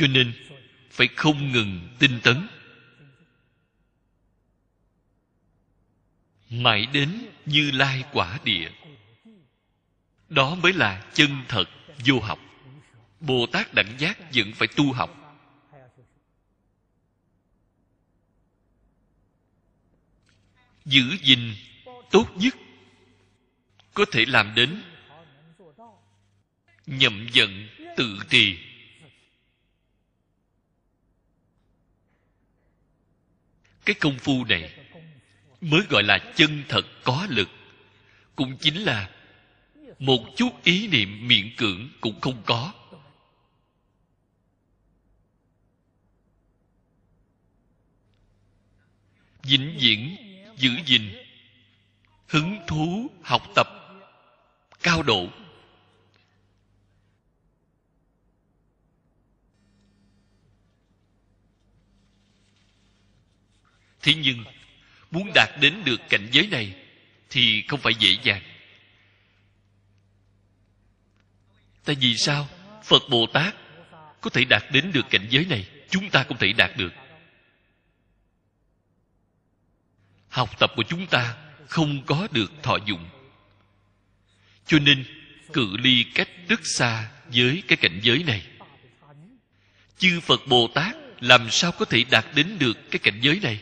Cho nên phải không ngừng tinh tấn. Mãi đến như lai quả địa, đó mới là chân thật vô học. Bồ tát đẳng giác vẫn phải tu học. Giữ gìn tốt nhất có thể làm đến nhậm giận tự trì. Cái công phu này mới gọi là chân thật có lực. Cũng chính là một chút ý niệm miệng cưỡng cũng không có. Vĩnh viễn giữ gìn, hứng thú học tập cao độ. Thế nhưng, muốn đạt đến được cảnh giới này thì không phải dễ dàng. Tại vì sao? Phật bồ tát có thể đạt đến được cảnh giới này, chúng ta cũng thể đạt được. Học tập của chúng ta không có được thọ dụng. Cho nên, cự ly cách rất xa với cái cảnh giới này. Chư phật bồ tát làm sao có thể đạt đến được cái cảnh giới này?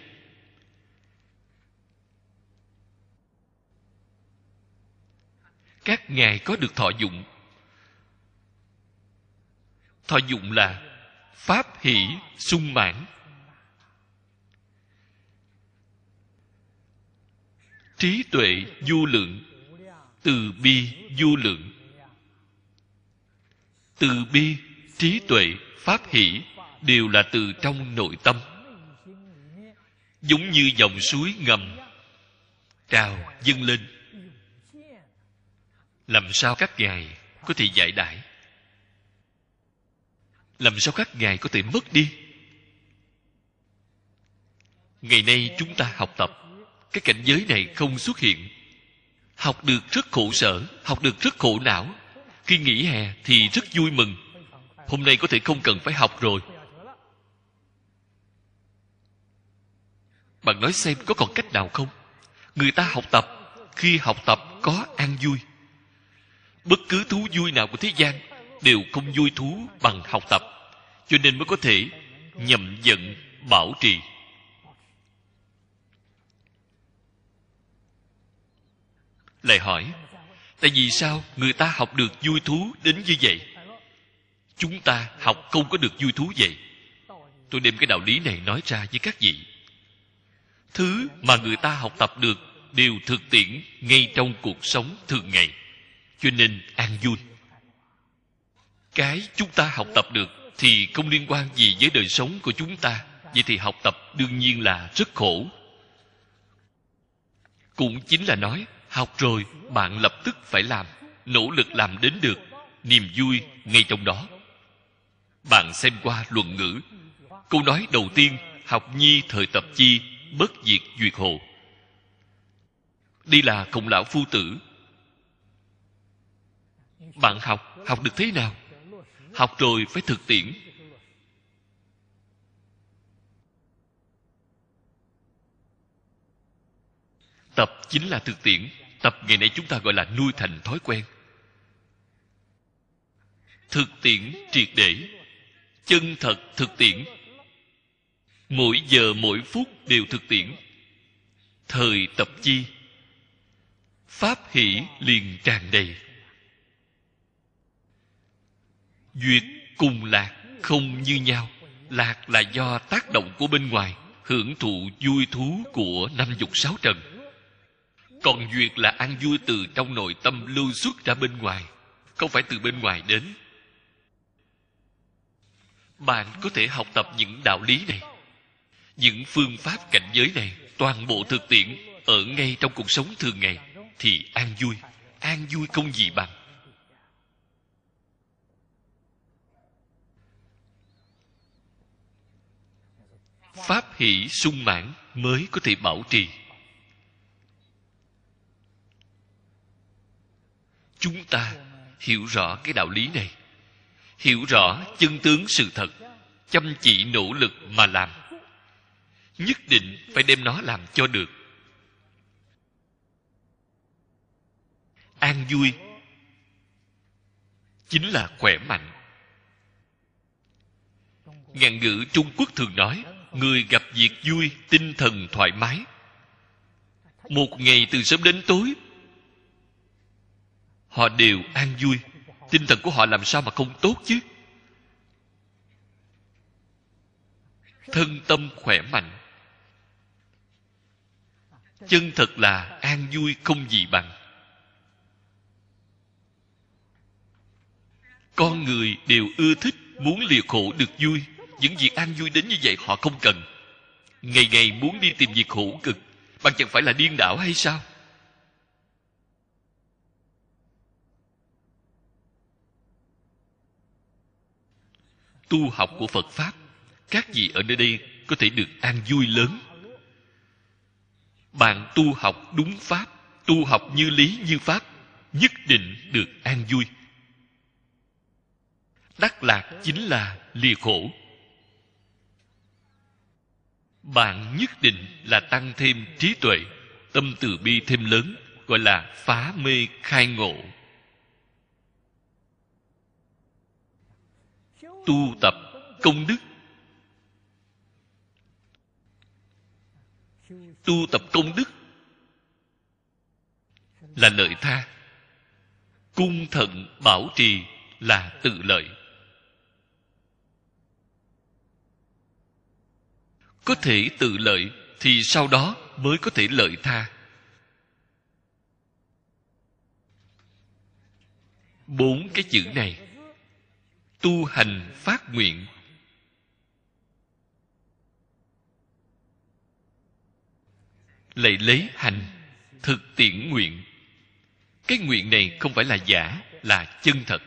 Các ngài có được thọ dụng. Thọ dụng là pháp hỷ sung mãn. Trí tuệ du lượng, từ bi du lượng. Từ bi, trí tuệ, pháp hỷ đều là từ trong nội tâm. Giống như dòng suối ngầm, trào dâng lên làm sao các ngài có thể giải đãi? Làm sao các ngài có thể mất đi? Ngày nay chúng ta học tập, cái cảnh giới này không xuất hiện. Học được rất khổ sở, học được rất khổ não. Khi nghỉ hè thì rất vui mừng. Hôm nay có thể không cần phải học rồi. Bạn nói xem có còn cách nào không? Người ta học tập, khi học tập có an vui bất cứ thú vui nào của thế gian đều không vui thú bằng học tập, cho nên mới có thể nhầm giận bảo trì. Lại hỏi, tại vì sao người ta học được vui thú đến như vậy? Chúng ta học không có được vui thú vậy. Tôi đem cái đạo lý này nói ra với các vị. Thứ mà người ta học tập được đều thực tiễn ngay trong cuộc sống thường ngày cho nên an vui cái chúng ta học tập được thì không liên quan gì với đời sống của chúng ta. Vậy thì học tập đương nhiên là rất khổ. Cũng chính là nói, học rồi bạn lập tức phải làm, nỗ lực làm đến được niềm vui ngay trong đó. Bạn xem qua luận ngữ, câu nói đầu tiên, học nhi thời tập chi, bất diệt duyệt hồ. Đây là khổng lão phu tử bạn học học được thế nào? Học rồi phải thực tiễn. Tập chính là thực tiễn. Tập ngày nay chúng ta gọi là nuôi thành thói quen. Thực tiễn triệt để. Chân thật thực tiễn. Mỗi giờ mỗi phút đều thực tiễn. Thời tập chi. Pháp hỷ liền tràn đầy. Duyệt cùng lạc không như nhau. Lạc là do tác động của bên ngoài, hưởng thụ vui thú của năm dục sáu trần. Còn duyệt là ăn vui từ trong nội tâm lưu xuất ra bên ngoài, không phải từ bên ngoài đến. Bạn có thể học tập những đạo lý này, những phương pháp cảnh giới này, toàn bộ thực tiễn ở ngay trong cuộc sống thường ngày, thì an vui. An vui không gì bằng. Pháp hỷ sung mãn mới có thể bảo trì. Chúng ta hiểu rõ cái đạo lý này, hiểu rõ chân tướng sự thật, chăm chỉ nỗ lực mà làm. Nhất định phải đem nó làm cho được. An vui chính là khỏe mạnh. Ngạn ngữ trung quốc thường nói người gặp việc vui, tinh thần thoải mái. Một ngày từ sớm đến tối, họ đều an vui. Tinh thần của họ làm sao mà không tốt chứ? Thân tâm khỏe mạnh. Chân thật là an vui không gì bằng. Con người đều ưa thích, muốn lìa khổ được vui những việc an vui đến như vậy họ không cần. Ngày ngày muốn đi tìm việc khổ cực bạn chẳng phải là điên đảo hay sao? Tu học của phật pháp, các vị ở nơi đây có thể được an vui lớn. Bạn tu học đúng pháp, tu học như lý như pháp, nhất định được an vui. Đắc lạc chính là lìa khổ bạn nhất định là tăng thêm trí tuệ, tâm từ bi thêm lớn, gọi là phá mê khai ngộ. Tu tập công đức. Tu tập công đức là lợi tha. Cung thận bảo trì là tự lợi. Có thể tự lợi thì sau đó mới có thể lợi tha. Bốn cái chữ này, tu hành phát nguyện. Lại lấy hành, thực tiễn nguyện. Cái nguyện này không phải là giả, là chân thật.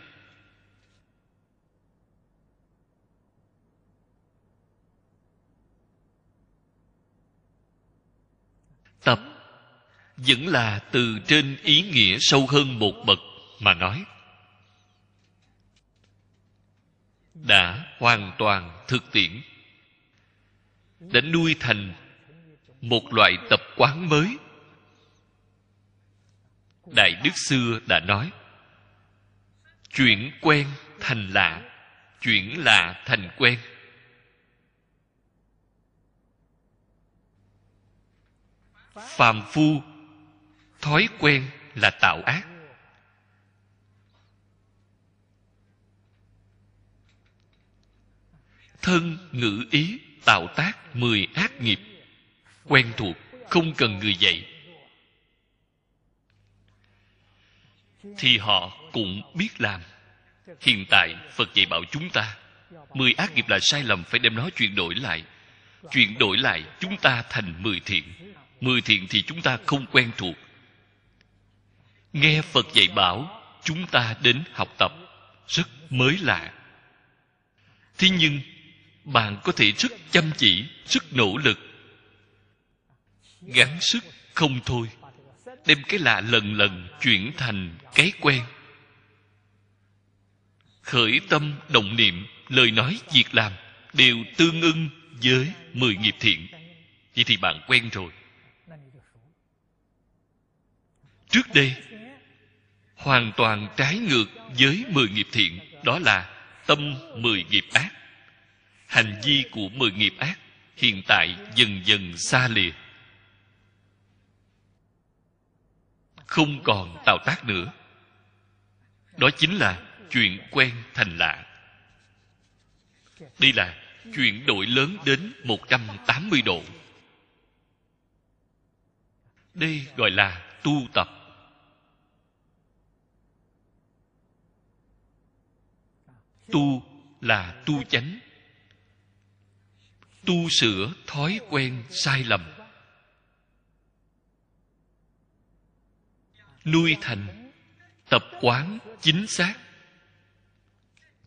Tập vẫn là từ trên ý nghĩa sâu hơn một bậc mà nói. Đã hoàn toàn thực tiễn. Đã nuôi thành một loại tập quán mới. Đại đức xưa đã nói, chuyển quen thành lạ, chuyển lạ thành quen. Phàm phu, thói quen là tạo ác. Thân ngữ ý tạo tác mười ác nghiệp, quen thuộc, không cần người dạy. Thì họ cũng biết làm. Hiện tại, phật dạy bảo chúng ta, mười ác nghiệp là sai lầm, phải đem nó chuyển đổi lại. Chuyển đổi lại, chúng ta thành mười thiện mười thiện thì chúng ta không quen thuộc. Nghe phật dạy bảo, chúng ta đến học tập. Rất mới lạ. Thế nhưng, bạn có thể rất chăm chỉ, rất nỗ lực. Gắng sức không thôi, đem cái lạ lần lần chuyển thành cái quen. Khởi tâm động niệm, lời nói, việc làm đều tương ưng với mười nghiệp thiện. Vậy thì bạn quen rồi. Trước đây, hoàn toàn trái ngược với mười nghiệp thiện, đó là tâm mười nghiệp ác. Hành vi của mười nghiệp ác hiện tại dần dần xa lìa. Không còn tạo tác nữa. Đó chính là chuyện quen thành lạ. Đây là chuyển đổi lớn đến 180 độ. Đây gọi là tu tập. Tu là tu chánh. Tu sửa thói quen sai lầm. Nuôi thành tập quán chính xác.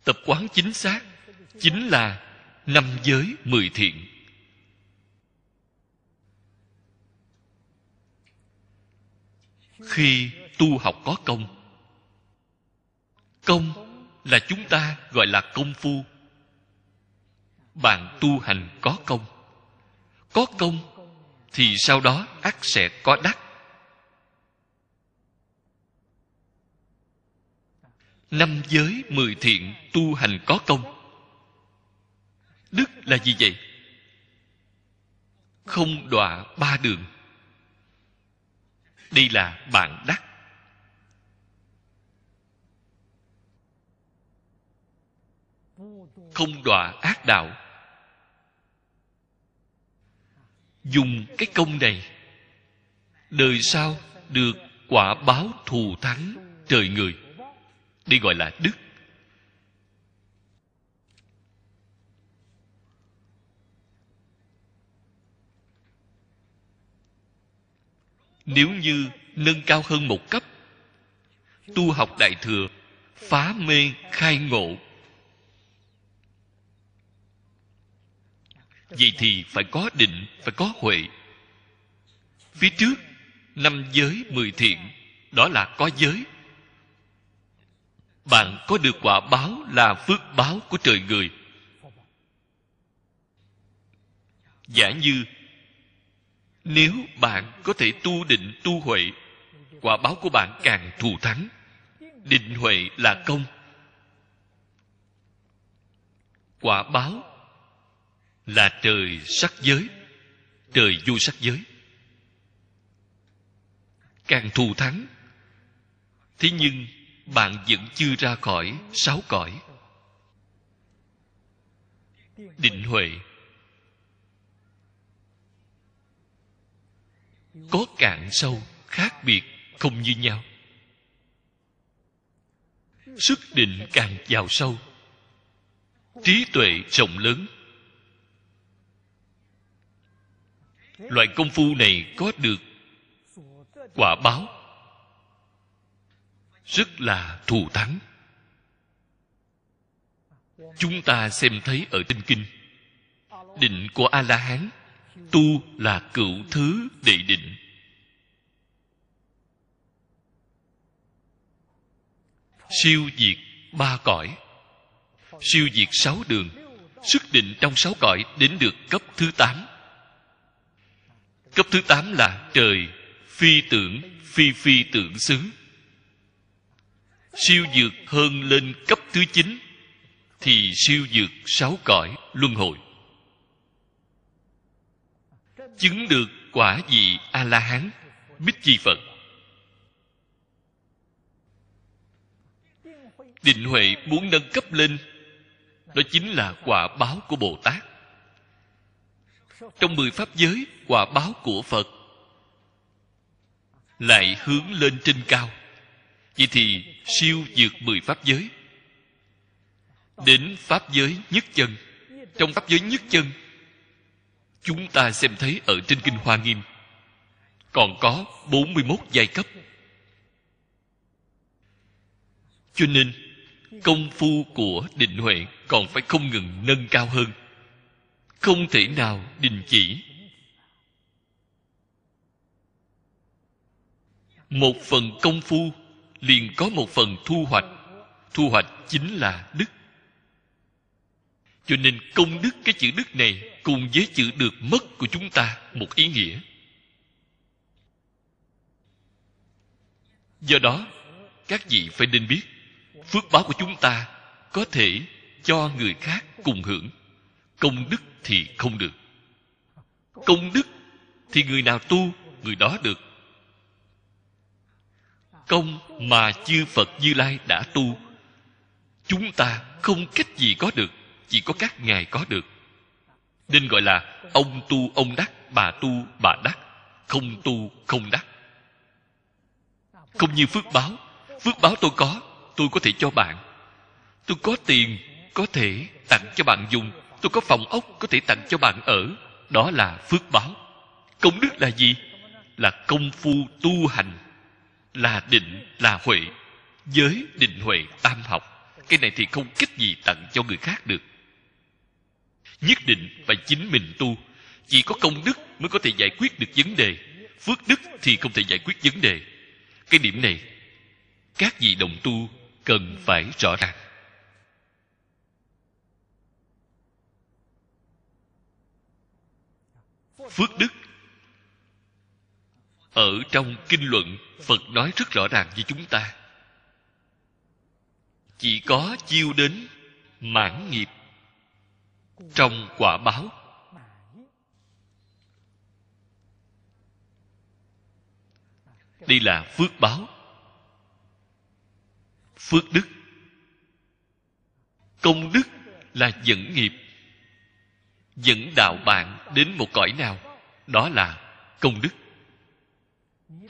Tập quán chính xác chính là năm giới mười thiện. Khi tu học có công công là chúng ta gọi là công phu. Bạn tu hành có công. Có công thì sau đó ắt sẽ có đắc. Năm giới mười thiện tu hành có công. Đức là gì vậy? Không đọa ba đường. Đây là bạn đắc. Không đọa ác đạo. Dùng cái công này, đời sau được quả báo thù thắng trời người. Đây gọi là đức. Nếu như nâng cao hơn một cấp, tu học đại thừa, phá mê khai ngộ vậy thì phải có định, phải có huệ. Phía trước, năm giới mười thiện, đó là có giới. Bạn có được quả báo là phước báo của trời người. Giả như, nếu bạn có thể tu định tu huệ, quả báo của bạn càng thù thắng. Định huệ là công. Quả báo là trời sắc giới, trời vô sắc giới. Càng thù thắng, thế nhưng bạn vẫn chưa ra khỏi sáu cõi. Định huệ, có cạn sâu khác biệt không như nhau. Sức định càng vào sâu, trí tuệ rộng lớn loại công phu này có được quả báo. Rất là thù thắng. Chúng ta xem thấy ở tinh kinh, định của a la hán tu là cựu thứ đệ định. Siêu diệt ba cõi, siêu diệt sáu đường, sức định trong sáu cõi đến được cấp thứ tám cấp thứ tám là trời, phi tưởng, phi phi tưởng xứ. Siêu dược hơn lên cấp thứ chín, thì siêu dược sáu cõi luân hồi. Chứng được quả vị a la hán bích chi phật. Định huệ muốn nâng cấp lên, đó chính là quả báo của bồ tát trong mười pháp giới, quả báo của phật lại hướng lên trên cao. Vậy thì siêu vượt mười pháp giới. Đến pháp giới nhất chân. Trong pháp giới nhất chân, chúng ta xem thấy ở trên kinh hoa nghiêm, còn có 41 giai cấp. Cho nên, công phu của định huệ còn phải không ngừng nâng cao hơn không thể nào đình chỉ. Một phần công phu, liền có một phần thu hoạch. Thu hoạch chính là đức. Cho nên công đức, cái chữ đức này, cùng với chữ được mất của chúng ta một ý nghĩa. Do đó, các vị phải nên biết, phước báo của chúng ta có thể cho người khác cùng hưởng. Công đức thì không được. Công đức thì người nào tu, người đó được. Công mà chư phật như lai đã tu, chúng ta không cách gì có được, chỉ có các ngài có được. Nên gọi là ông tu ông đắc, bà tu bà đắc, không tu không đắc. Không như phước báo. Phước báo tôi có tôi có thể cho bạn. Tôi có tiền, có thể tặng cho bạn dùng tôi có phòng ốc, có thể tặng cho bạn ở. Đó là phước báo. Công đức là gì? Là công phu tu hành, là định, là huệ. Giới định huệ tam học. Cái này thì không cách gì tặng cho người khác được. Nhất định phải chính mình tu. Chỉ có công đức mới có thể giải quyết được vấn đề. Phước đức thì không thể giải quyết vấn đề. Cái điểm này, các vị đồng tu cần phải rõ ràng. Phước đức. Ở trong kinh luận, phật nói rất rõ ràng với chúng ta. Chỉ có chiêu đến mãn nghiệp trong quả báo. Đây là phước báo. Phước đức. Công đức là dẫn nghiệp dẫn đạo bạn đến một cõi nào, đó là công đức.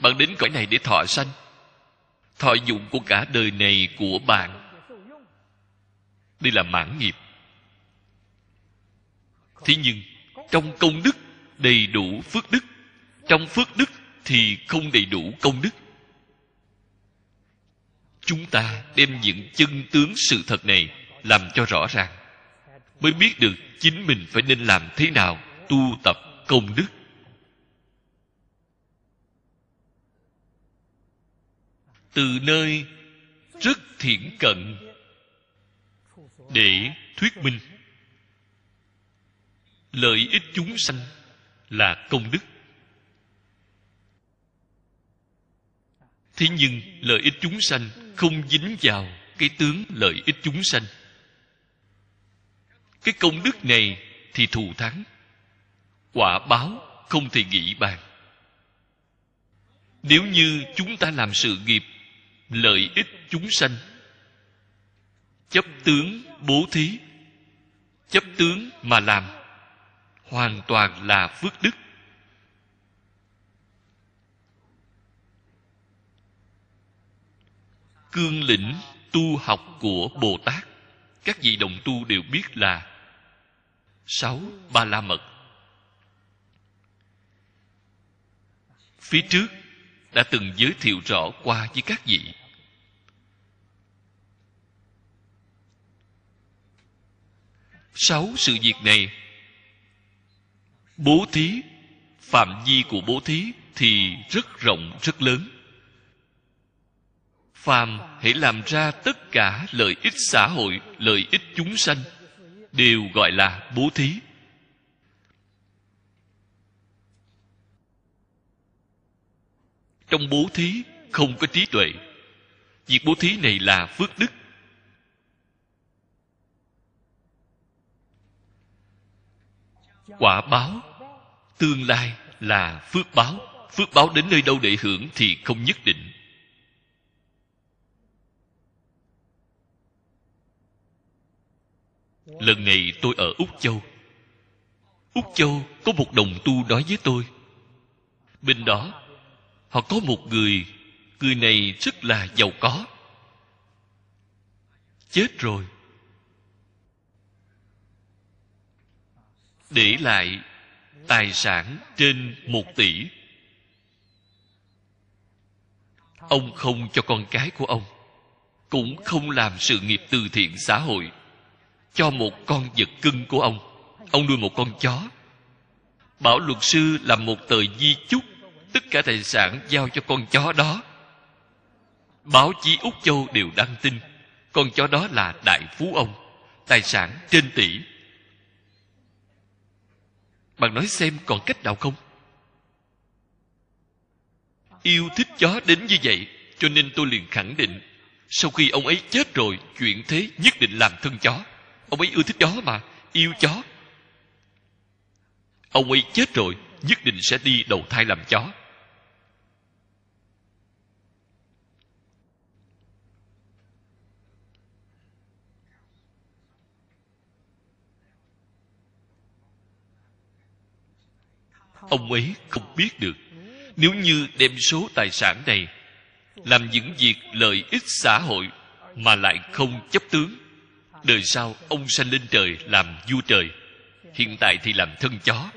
Bạn đến cõi này để thọ sanh. Thọ dụng của cả đời này của bạn. Đây là mãn nghiệp. Thế nhưng, trong công đức đầy đủ phước đức, trong phước đức thì không đầy đủ công đức. Chúng ta đem những chân tướng sự thật này làm cho rõ ràng mới biết được chính mình phải nên làm thế nào tu tập công đức. Từ nơi rất thiển cận để thuyết minh, lợi ích chúng sanh là công đức. Thế nhưng lợi ích chúng sanh không dính vào cái tướng lợi ích chúng sanh cái công đức này thì thù thắng. Quả báo không thể nghĩ bàn. Nếu như chúng ta làm sự nghiệp, lợi ích chúng sanh, chấp tướng bố thí, chấp tướng mà làm, hoàn toàn là phước đức. Cương lĩnh tu học của bồ tát, các vị đồng tu đều biết là sáu ba la mật. Phía trước đã từng giới thiệu rõ qua với các vị. Sáu sự việc này, bố thí, phạm vi của bố thí thì rất rộng, rất lớn. Phàm hãy làm ra tất cả lợi ích xã hội, lợi ích chúng sanh đều gọi là bố thí. Trong bố thí không có trí tuệ, việc bố thí này là phước đức. Quả báo tương lai là phước báo phước báo đến nơi đâu để hưởng thì không nhất định. Lần này tôi ở úc châu. Úc châu có một đồng tu nói với tôi. Bên đó, họ có một người người này rất là giàu có. Chết rồi. Để lại tài sản trên một tỷ. Ông không cho con cái của ông, cũng không làm sự nghiệp từ thiện xã hội cho một con vật cưng của ông. Ông nuôi một con chó. Bảo luật sư làm một tờ di chúc tất cả tài sản giao cho con chó đó. Báo chí úc châu đều đăng tin, con chó đó là đại phú ông, tài sản trên tỷ. Bạn nói xem còn cách nào không? Yêu thích chó đến như vậy, cho nên tôi liền khẳng định, sau khi ông ấy chết rồi, chuyện thế nhất định làm thân chó ông ấy ưa thích chó mà, yêu chó. Ông ấy chết rồi, nhất định sẽ đi đầu thai làm chó. Ông ấy không biết được, nếu như đem số tài sản này làm những việc lợi ích xã hội mà lại không chấp tướng đời sau, ông sanh lên trời làm vua trời. Hiện tại thì làm thân chó,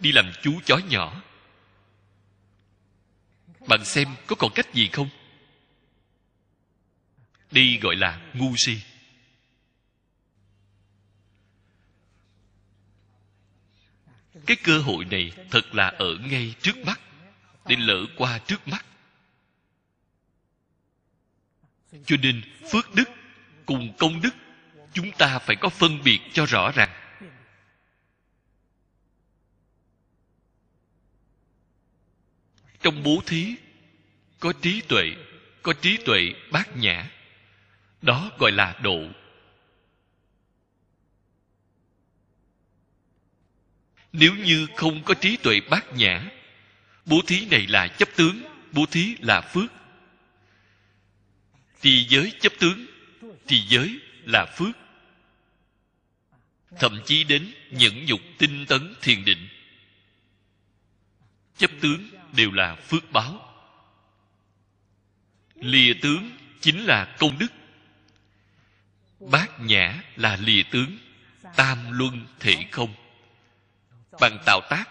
đi làm chú chó nhỏ. Bạn xem có còn cách gì không? Đi gọi là ngu si. Cái cơ hội này thật là ở ngay trước mắt, để lỡ qua trước mắt. Cho nên phước đức cùng công đức chúng ta phải có phân biệt cho rõ ràng. Trong bố thí, có trí tuệ, có trí tuệ bát nhã. Đó gọi là độ. Nếu như không có trí tuệ bát nhã, bố thí này là chấp tướng, bố thí là phước. Thì giới chấp tướng, thì giới là phước thậm chí đến nhẫn nhục tinh tấn thiền định. Chấp tướng đều là phước báo. Lìa tướng chính là công đức. Bát nhã là lìa tướng, tam luân thể không. Bằng tạo tác,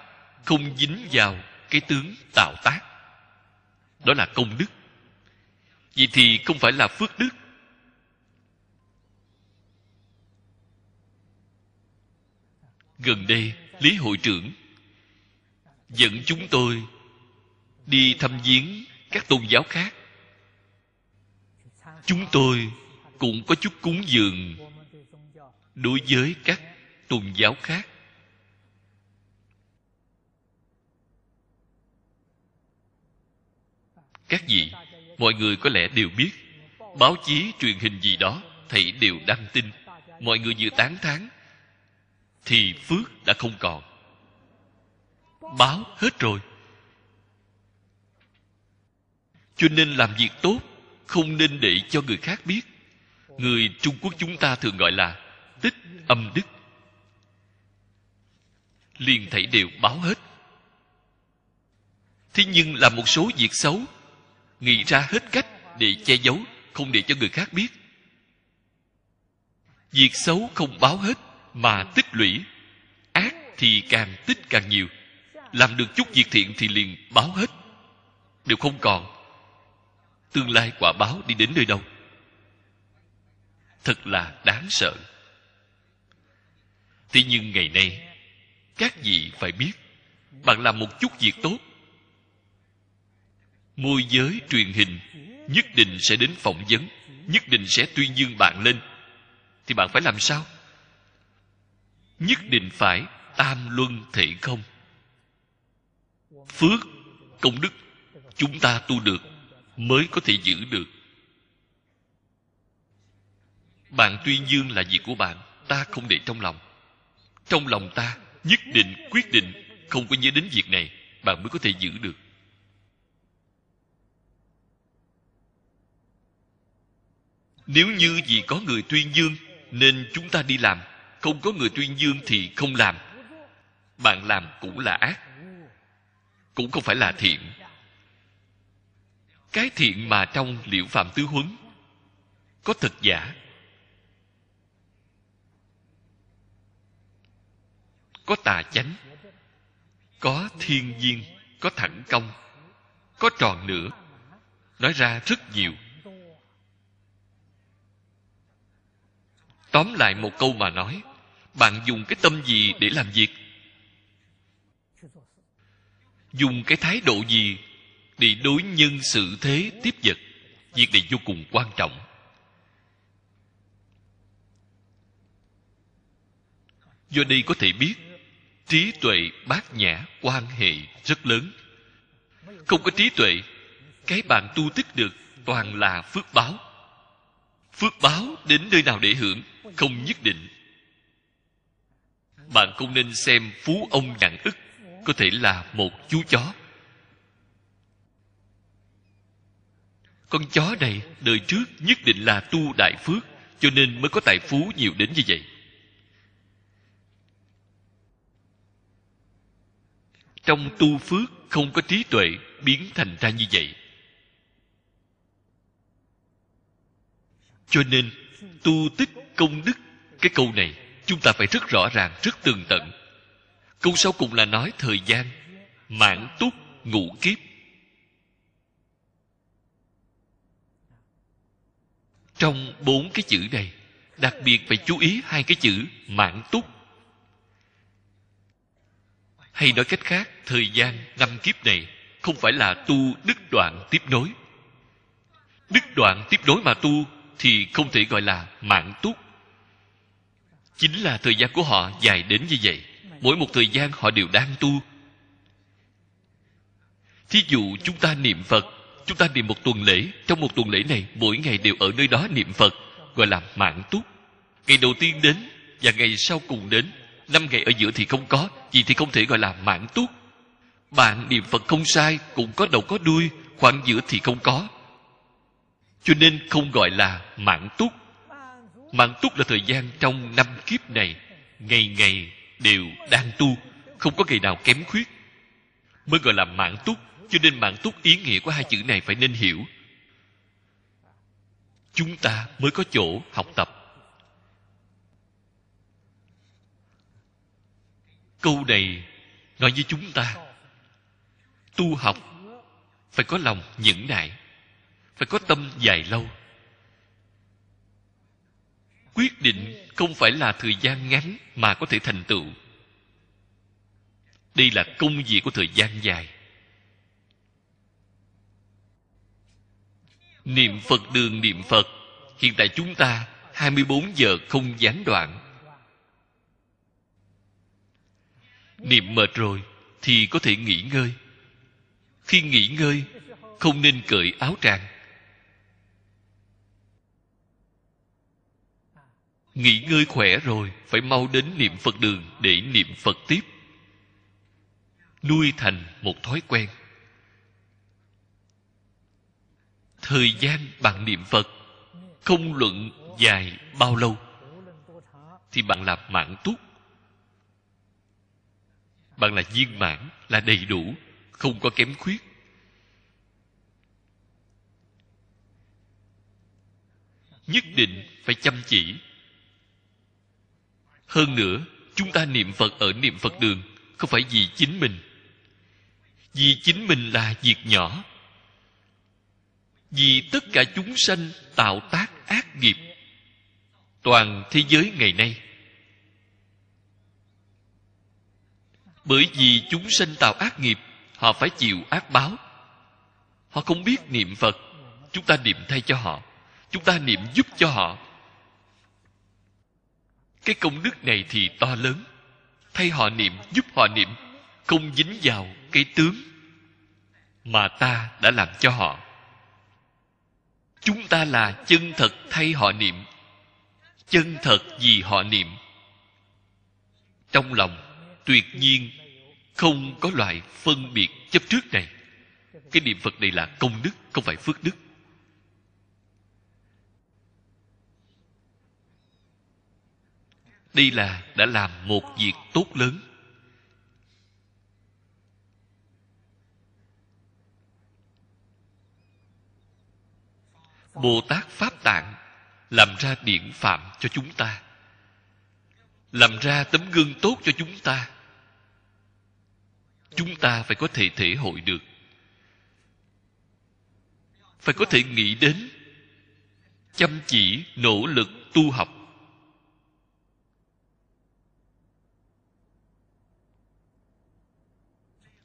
không dính vào cái tướng tạo tác. Đó là công đức. Vậy thì không phải là phước đức gần đây, lý hội trưởng dẫn chúng tôi đi thăm viếng các tôn giáo khác. Chúng tôi cũng có chút cúng dường đối với các tôn giáo khác. Các vị, mọi người có lẽ đều biết, báo chí truyền hình gì đó, thầy đều đăng tin. Mọi người vừa tán thán thì phước đã không còn. Báo hết rồi. Cho nên làm việc tốt, không nên để cho người khác biết. Người trung quốc chúng ta thường gọi là tích âm đức. Liền thảy đều báo hết. Thế nhưng làm một số việc xấu, nghĩ ra hết cách để che giấu, không để cho người khác biết. Việc xấu không báo hết mà tích lũy. Ác thì càng tích càng nhiều. Làm được chút việc thiện thì liền báo hết. Đều không còn. Tương lai quả báo đi đến nơi đâu. Thật là đáng sợ. Thế nhưng ngày nay, các vị phải biết, bạn làm một chút việc tốt. Môi giới truyền hình nhất định sẽ đến phỏng vấn, nhất định sẽ tuyên dương bạn lên. Thì bạn phải làm sao? Nhất định phải tam luân thể không? Phước công đức chúng ta tu được mới có thể giữ được. Bạn tuyên dương là việc của bạn, ta không để trong lòng. Trong lòng ta nhất định, quyết định không có nhớ đến việc này, bạn mới có thể giữ được. Nếu như vì có người tuyên dương, nên chúng ta đi làm không có người tuyên dương thì không làm. Bạn làm cũng là ác. Cũng không phải là thiện. Cái thiện mà trong liệu phạm tứ huấn, có thật giả? Có tà chánh, có thiên nhiên, có thẳng công, có tròn nữa nói ra rất nhiều. Tóm lại một câu mà nói bạn dùng cái tâm gì để làm việc? Dùng cái thái độ gì để đối nhân sự thế tiếp vật? Việc này vô cùng quan trọng. Do đây có thể biết, trí tuệ bát nhã quan hệ rất lớn. Không có trí tuệ, cái bạn tu tích được toàn là phước báo. Phước báo đến nơi nào để hưởng, không nhất định bạn không nên xem phú ông nhạn ức, có thể là một chú chó. Con chó này đời trước nhất định là tu đại phước, cho nên mới có tài phú nhiều đến như vậy. Trong tu phước không có trí tuệ biến thành ra như vậy. Cho nên tu tích công đức, cái câu này chúng ta phải rất rõ ràng rất tường tận. Câu sau cùng là nói thời gian, mãn túc, ngũ kiếp. Trong bốn cái chữ này, đặc biệt phải chú ý hai cái chữ mãn túc. Hay nói cách khác, thời gian năm kiếp này không phải là tu đứt đoạn tiếp nối. Đứt đoạn tiếp nối mà tu thì không thể gọi là mạng túc chính là thời gian của họ dài đến như vậy. Mỗi một thời gian họ đều đang tu. Thí dụ chúng ta niệm phật, chúng ta niệm một tuần lễ. Trong một tuần lễ này, mỗi ngày đều ở nơi đó niệm phật, gọi là mạng túc. Ngày đầu tiên đến và ngày sau cùng đến, năm ngày ở giữa thì không có, gì thì không thể gọi là mạng túc. Bạn niệm phật không sai, cũng có đầu có đuôi, khoảng giữa thì không có. Cho nên không gọi là mạng túc mạng túc là thời gian trong năm kiếp này, ngày ngày đều đang tu, không có ngày nào kém khuyết. Mới gọi là mạng túc, cho nên mạng túc ý nghĩa của hai chữ này phải nên hiểu. Chúng ta mới có chỗ học tập. Câu này nói với chúng ta, tu học phải có lòng nhẫn nại, phải có tâm dài lâu quyết định không phải là thời gian ngắn mà có thể thành tựu. Đây là công việc của thời gian dài. Niệm phật đường niệm phật, hiện tại chúng ta 24 giờ không gián đoạn. Niệm mệt rồi thì có thể nghỉ ngơi. Khi nghỉ ngơi, không nên cởi áo tràng. Nghỉ ngơi khỏe rồi, phải mau đến niệm phật đường để niệm phật tiếp. Nuôi thành một thói quen. Thời gian bạn niệm phật, không luận dài bao lâu, thì bạn là mạng túc bạn là viên mãn, là đầy đủ, không có kém khuyết. Nhất định phải chăm chỉ hơn nữa, chúng ta niệm phật ở niệm phật đường, không phải vì chính mình. Vì chính mình là việc nhỏ. Vì tất cả chúng sanh tạo tác ác nghiệp toàn thế giới ngày nay. Bởi vì chúng sanh tạo ác nghiệp, họ phải chịu ác báo. Họ không biết niệm phật, chúng ta niệm thay cho họ. Chúng ta niệm giúp cho họ cái công đức này thì to lớn. Thay họ niệm, giúp họ niệm, không dính vào cái tướng mà ta đã làm cho họ. Chúng ta là chân thật thay họ niệm, chân thật vì họ niệm. Trong lòng, tuyệt nhiên không có loại phân biệt chấp trước này. Cái niệm phật này là công đức, không phải phước đức. Đây là đã làm một việc tốt lớn. Bồ tát pháp tạng làm ra điển phạm cho chúng ta, làm ra tấm gương tốt cho chúng ta. Chúng ta phải có thể thể hội được, phải có thể nghĩ đến chăm chỉ, nỗ lực tu học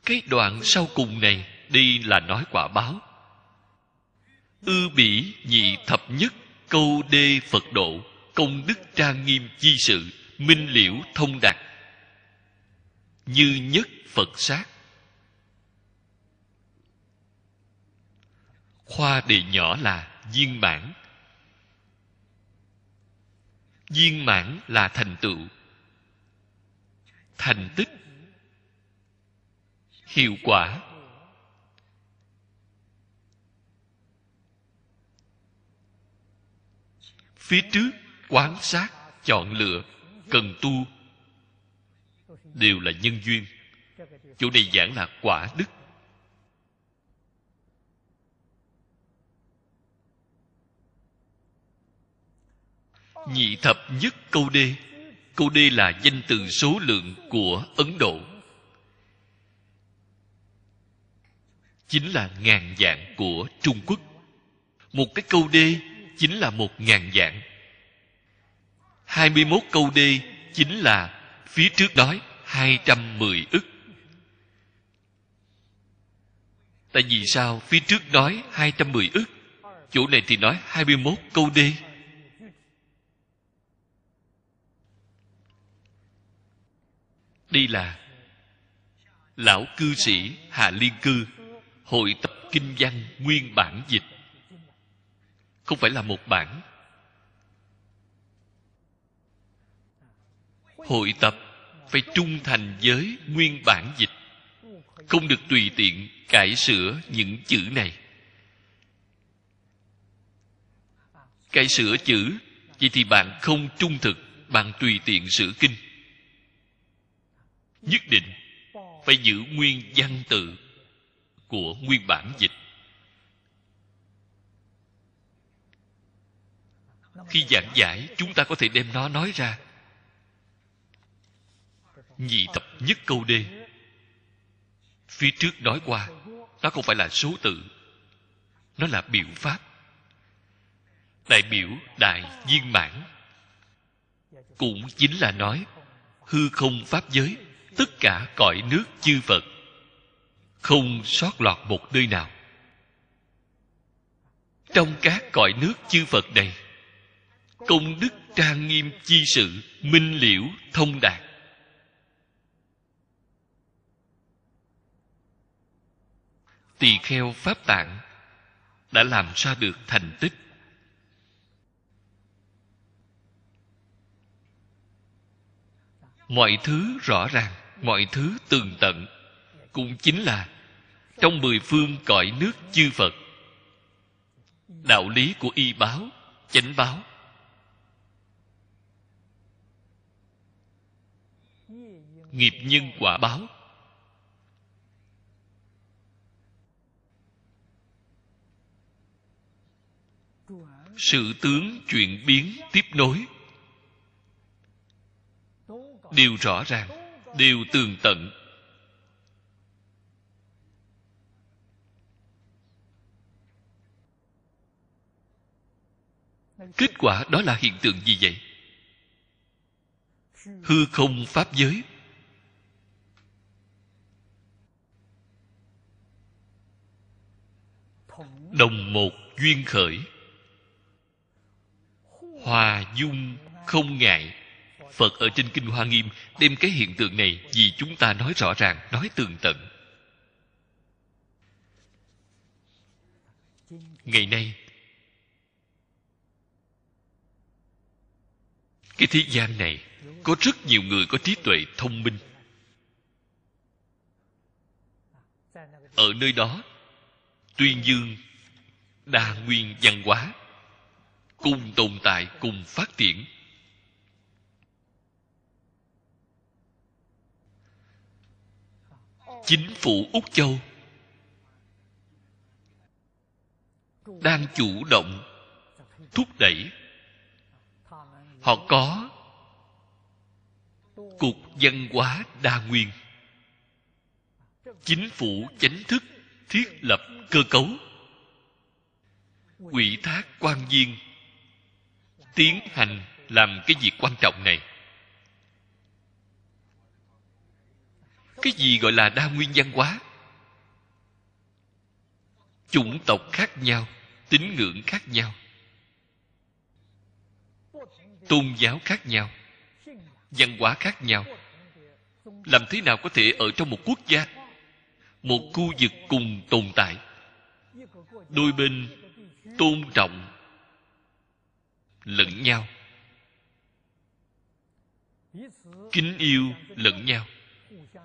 cái đoạn sau cùng này đi là nói quả báo. Ư bỉ nhị thập nhất câu đê phật độ, công đức trang nghiêm chi sự, minh liễu thông đạt. Như nhất phật sát. Khoa đề nhỏ là viên mãn. Viên mãn là thành tựu. Thành tích hiệu quả. Phía trước, quán sát, chọn lựa, cần tu, đều là nhân duyên. Chỗ này giảng là quả đức. Nhị thập nhất câu đê. Câu đê là danh từ số lượng của ấn độ. Chính là ngàn dạng của trung quốc. Một cái câu đê chính là một ngàn dạng. 21 câu đê chính là phía trước nói 210 ức. Tại vì sao phía trước nói 210 ức? Chỗ này thì nói 21 câu đê Đây là Lão cư sĩ Hà Liên Cư hội tập kinh văn nguyên bản dịch. Không phải là một bản. Hội tập phải trung thành với nguyên bản dịch. Không được tùy tiện cải sửa những chữ này. Cải sửa chữ, vậy thì bạn không trung thực, bạn tùy tiện sửa kinh. Nhất định phải giữ nguyên văn tự của nguyên bản dịch. Khi giảng giải, chúng ta có thể đem nó nói ra. Nhị tập nhất câu đê phía trước nói qua, nó không phải là số tự, nó là biểu pháp. Đại biểu đại viên mãn. Cũng chính là nói, hư không pháp giới, tất cả cõi nước chư phật không sót lọt một nơi nào. Trong các cõi nước chư phật này công đức trang nghiêm chi sự, minh liễu, thông đạt. Tỳ kheo pháp tạng đã làm ra được thành tích. Mọi thứ rõ ràng, mọi thứ tường tận cũng chính là trong mười phương cõi nước chư phật, đạo lý của y báo, chánh báo. Nghiệp nhân quả báo. Sự tướng chuyển biến tiếp nối. Đều rõ ràng đều tường tận. Kết quả đó là hiện tượng gì vậy? Hư không pháp giới. Đồng một duyên khởi. Hòa dung không ngại. Phật ở trên kinh hoa nghiêm đem cái hiện tượng này vì chúng ta nói rõ ràng, nói tường tận. Ngày nay cái thế gian này, có rất nhiều người có trí tuệ thông minh. Ở nơi đó, tuyên dương, đa nguyên văn hóa, cùng tồn tại, cùng phát triển. Chính phủ úc châu đang chủ động thúc đẩy họ có. Cục văn hóa đa nguyên. Chính phủ chính thức thiết lập cơ cấu. Quỹ thác quan viên. Tiến hành làm cái việc quan trọng này. Cái gì gọi là đa nguyên văn hóa? Chủng tộc khác nhau, tín ngưỡng khác nhau tôn giáo khác nhau, văn hóa khác nhau. Làm thế nào có thể ở trong một quốc gia, một khu vực cùng tồn tại? Đôi bên tôn trọng lẫn nhau, kính yêu lẫn nhau,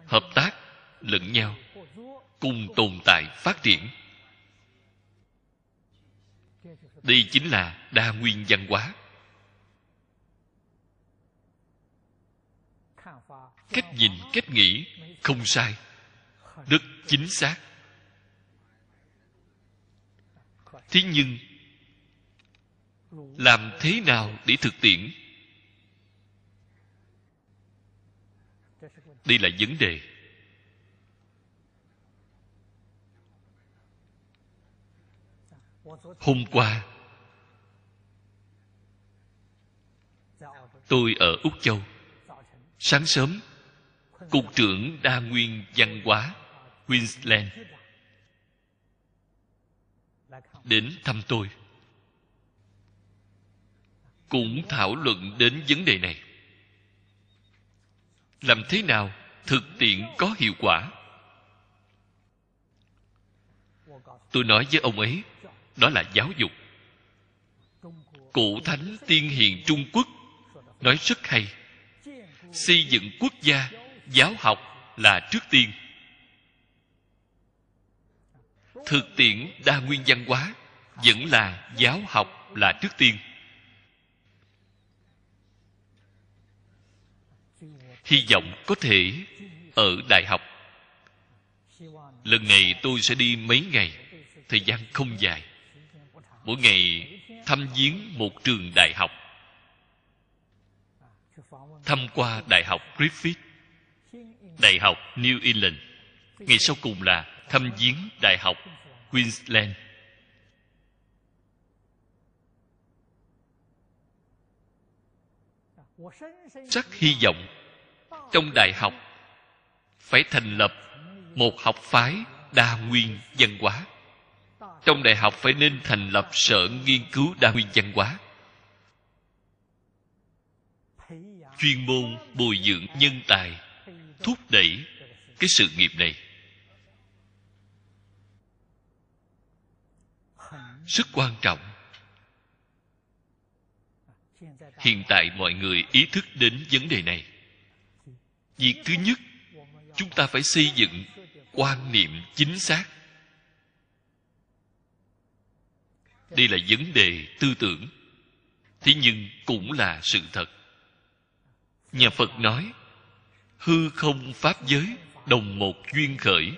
hợp tác lẫn nhau, cùng tồn tại phát triển. Đây chính là đa nguyên văn hóa. Cách nhìn, cách nghĩ không sai. Rất chính xác. Thế nhưng, làm thế nào để thực tiễn? Đây là vấn đề. Hôm qua, tôi ở úc châu. Sáng sớm cục trưởng đa nguyên văn hóa, queensland. Đến thăm tôi. Cũng thảo luận đến vấn đề này. Làm thế nào thực tiễn có hiệu quả? Tôi nói với ông ấy, đó là giáo dục. Cụ thánh tiên hiền trung quốc nói rất hay. Xây dựng quốc gia giáo học là trước tiên. Thực tiễn đa nguyên văn hóa vẫn là giáo học là trước tiên. Hy vọng có thể ở đại học. Lần này tôi sẽ đi mấy ngày, thời gian không dài. Mỗi ngày thăm viếng một trường đại học. Thăm qua đại học griffith đại học new england. Ngày sau cùng là thăm viếng đại học queensland. Rất hy vọng trong đại học phải thành lập một học phái đa nguyên văn hóa. Trong đại học phải nên thành lập sở nghiên cứu đa nguyên văn hóa. Chuyên môn bồi dưỡng nhân tài thúc đẩy cái sự nghiệp này. Rất quan trọng. Hiện tại mọi người ý thức đến vấn đề này. Việc thứ nhất, chúng ta phải xây dựng quan niệm chính xác. Đây là vấn đề tư tưởng. Thế nhưng cũng là sự thật. Nhà phật nói hư không pháp giới, đồng một duyên khởi.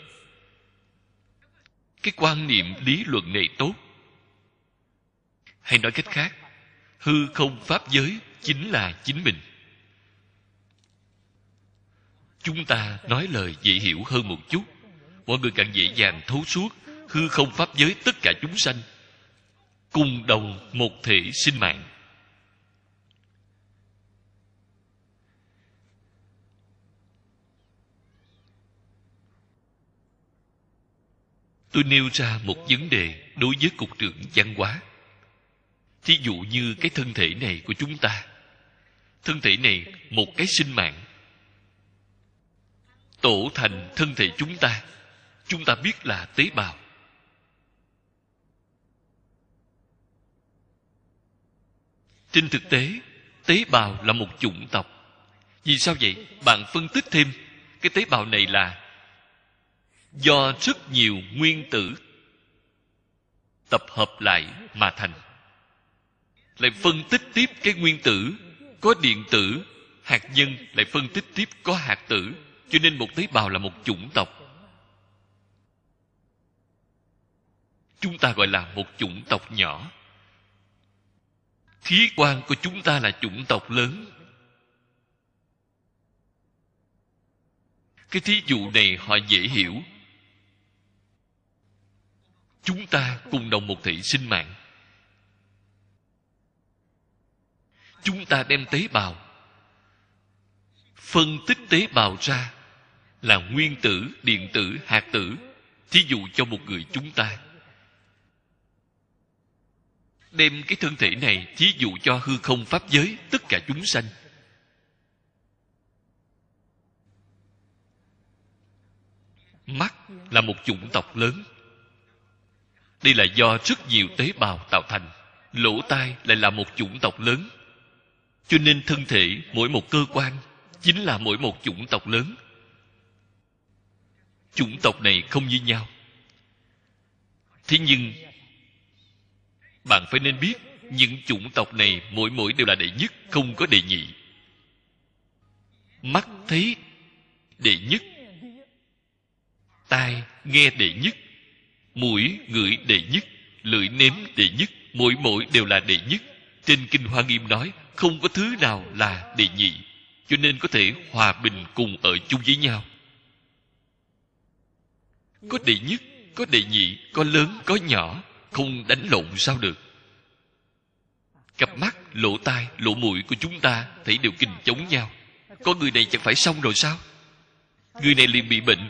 Cái quan niệm lý luận này tốt. Hay nói cách khác, hư không pháp giới chính là chính mình. Chúng ta nói lời dễ hiểu hơn một chút. Mọi người càng dễ dàng thấu suốt hư không pháp giới tất cả chúng sanh, cùng đồng một thể sinh mạng. Tôi nêu ra một vấn đề đối với cục trưởng văn hóa. Thí dụ như cái thân thể này của chúng ta. Thân thể này, một cái sinh mạng. Tổ thành thân thể chúng ta. Chúng ta biết là tế bào. Trên thực tế tế bào là một chủng tộc. Vì sao vậy? Bạn phân tích thêm. Cái tế bào này là do rất nhiều nguyên tử tập hợp lại mà thành. Lại phân tích tiếp cái nguyên tử, có điện tử, hạt nhân, lại phân tích tiếp có hạt tử. Cho nên một tế bào là một chủng tộc. Chúng ta gọi là một chủng tộc nhỏ. Khí quan của chúng ta là chủng tộc lớn. Cái thí dụ này họ dễ hiểu chúng ta cùng đồng một thể sinh mạng. Chúng ta đem tế bào, phân tích tế bào ra là nguyên tử, điện tử, hạt tử, thí dụ cho một người chúng ta. Đem cái thân thể này thí dụ cho hư không pháp giới, tất cả chúng sanh. Mắt là một chủng tộc lớn đây là do rất nhiều tế bào tạo thành. Lỗ tai lại là một chủng tộc lớn. Cho nên thân thể mỗi một cơ quan chính là mỗi một chủng tộc lớn. Chủng tộc này không như nhau. Thế nhưng, bạn phải nên biết những chủng tộc này mỗi mỗi đều là đệ nhất, không có đệ nhị. Mắt thấy đệ nhất, tai nghe đệ nhất mũi ngửi đệ nhất, lưỡi nếm đệ nhất, mỗi mỗi đều là đệ nhất. Trên kinh hoa nghiêm nói, không có thứ nào là đệ nhị, cho nên có thể hòa bình cùng ở chung với nhau. Có đệ nhất, có đệ nhị, có lớn, có nhỏ, không đánh lộn sao được. Cặp mắt, lỗ tai, lỗ mũi của chúng ta thấy đều kình chống nhau. Có người này chẳng phải xong rồi sao? Người này liền bị bệnh.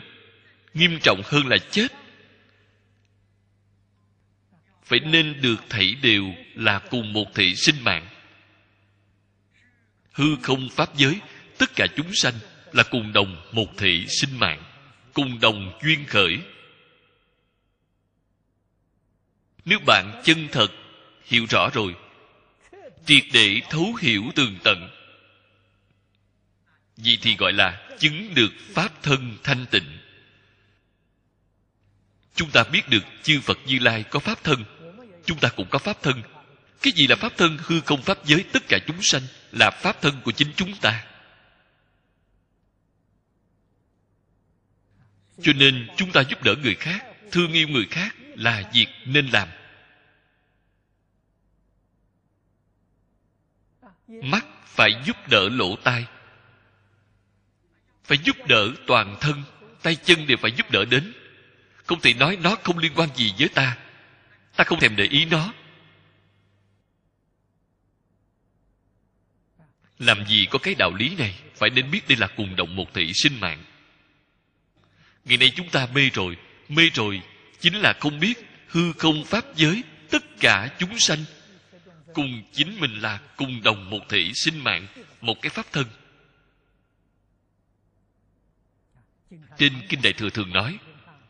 Nghiêm trọng hơn là chết phải nên được thảy đều là cùng một thể sinh mạng. Hư không pháp giới, tất cả chúng sanh là cùng đồng một thể sinh mạng, cùng đồng duyên khởi. Nếu bạn chân thật hiểu rõ rồi, triệt để thấu hiểu tường tận vì thì gọi là chứng được pháp thân thanh tịnh. Chúng ta biết được chư phật như lai có pháp thân chúng ta cũng có pháp thân. Cái gì là pháp thân hư không pháp giới? Tất cả chúng sanh là pháp thân của chính chúng ta. Cho nên chúng ta giúp đỡ người khác, thương yêu người khác là việc nên làm. Mắt phải giúp đỡ lỗ tai. Phải giúp đỡ toàn thân, tay chân đều phải giúp đỡ đến. Không thể nói nó không liên quan gì với ta ta không thèm để ý nó. Làm gì có cái đạo lý này? Phải nên biết đây là cùng động một thể sinh mạng. Ngày nay chúng ta mê rồi. Mê rồi chính là không biết hư không pháp giới, tất cả chúng sanh cùng chính mình là cùng đồng một thể sinh mạng, một cái pháp thân. Trên kinh đại thừa thường nói,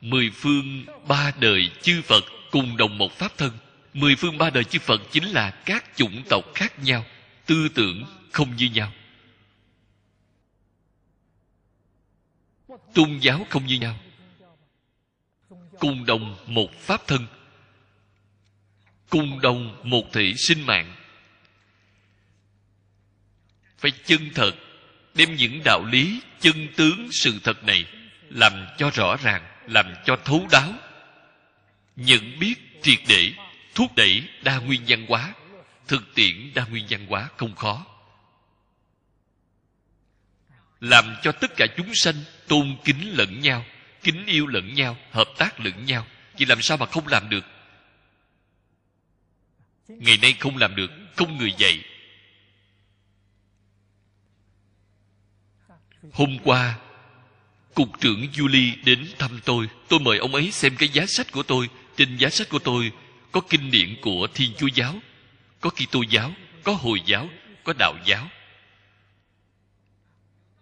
mười phương ba đời chư phật cùng đồng một pháp thân. Mười phương ba đời chư phật chính là các chủng tộc khác nhau, tư tưởng không như nhau. Tôn giáo không như nhau. Cùng đồng một pháp thân. Cùng đồng một thể sinh mạng. Phải chân thật, đem những đạo lý, chân tướng, sự thật này làm cho rõ ràng, làm cho thấu đáo nhận biết triệt để, thúc đẩy đa nguyên văn hóa, thực tiễn đa nguyên văn hóa không khó. Làm cho tất cả chúng sanh tôn kính lẫn nhau, kính yêu lẫn nhau, hợp tác lẫn nhau vì làm sao mà không làm được? Ngày nay không làm được, không người dạy. Hôm qua, cục trưởng Julie đến thăm tôi. Tôi mời ông ấy xem cái giá sách của tôi trên giá sách của tôi có kinh điển của thiên chúa giáo, có kitô giáo, có hồi giáo, có đạo giáo.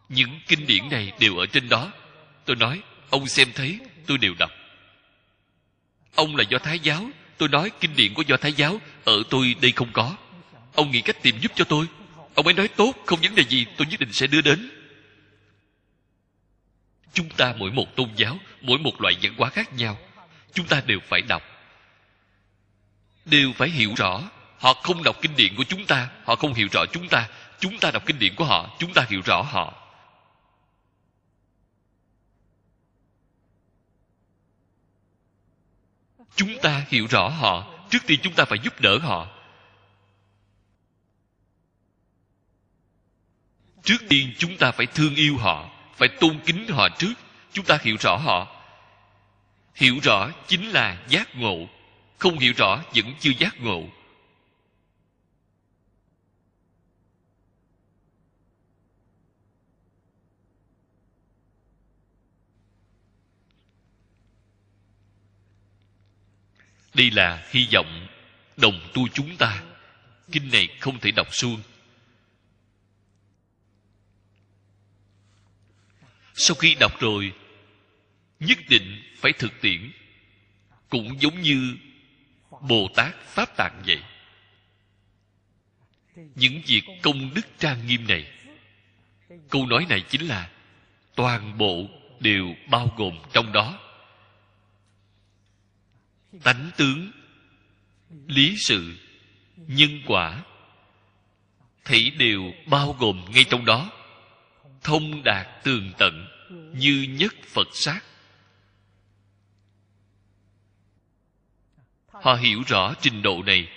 Những kinh điển này đều ở trên đó. Tôi nói, ông xem thấy, tôi đều đọc. Ông là do thái giáo. Tôi nói, kinh điển của do thái giáo ở tôi đây không có. Ông nghĩ cách tìm giúp cho tôi. Ông ấy nói, tốt, không vấn đề gì, tôi nhất định sẽ đưa đến. Chúng ta mỗi một tôn giáo, mỗi một loại văn hóa khác nhau chúng ta đều phải đọc. Đều phải hiểu rõ. Họ không đọc kinh điển của chúng ta, họ không hiểu rõ chúng ta. Chúng ta đọc kinh điển của họ, chúng ta hiểu rõ họ. Chúng ta hiểu rõ họ. Trước tiên chúng ta phải giúp đỡ họ. Trước tiên chúng ta phải thương yêu họ, phải tôn kính họ trước. Chúng ta hiểu rõ họ hiểu rõ chính là giác ngộ. Không hiểu rõ vẫn chưa giác ngộ. Đây là hy vọng đồng tu chúng ta. Kinh này không thể đọc suông. Sau khi đọc rồi nhất định phải thực tiễn, cũng giống như bồ tát pháp tạng vậy. Những việc công đức trang nghiêm này, câu nói này chính là toàn bộ đều bao gồm trong đó. Tánh tướng, lý sự, nhân quả thảy đều bao gồm ngay trong đó, thông đạt tường tận như nhất phật sát. Họ hiểu rõ trình độ này.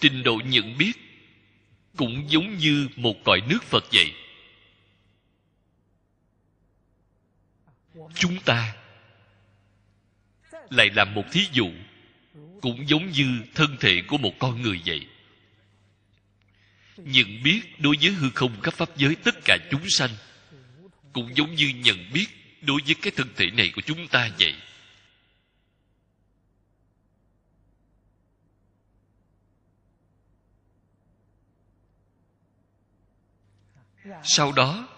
Trình độ nhận biết cũng giống như một cõi nước phật vậy chúng ta lại làm một thí dụ cũng giống như thân thể của một con người vậy. Nhận biết đối với hư không các pháp giới tất cả chúng sanh cũng giống như nhận biết đối với cái thân thể này của chúng ta vậy? Sau đó,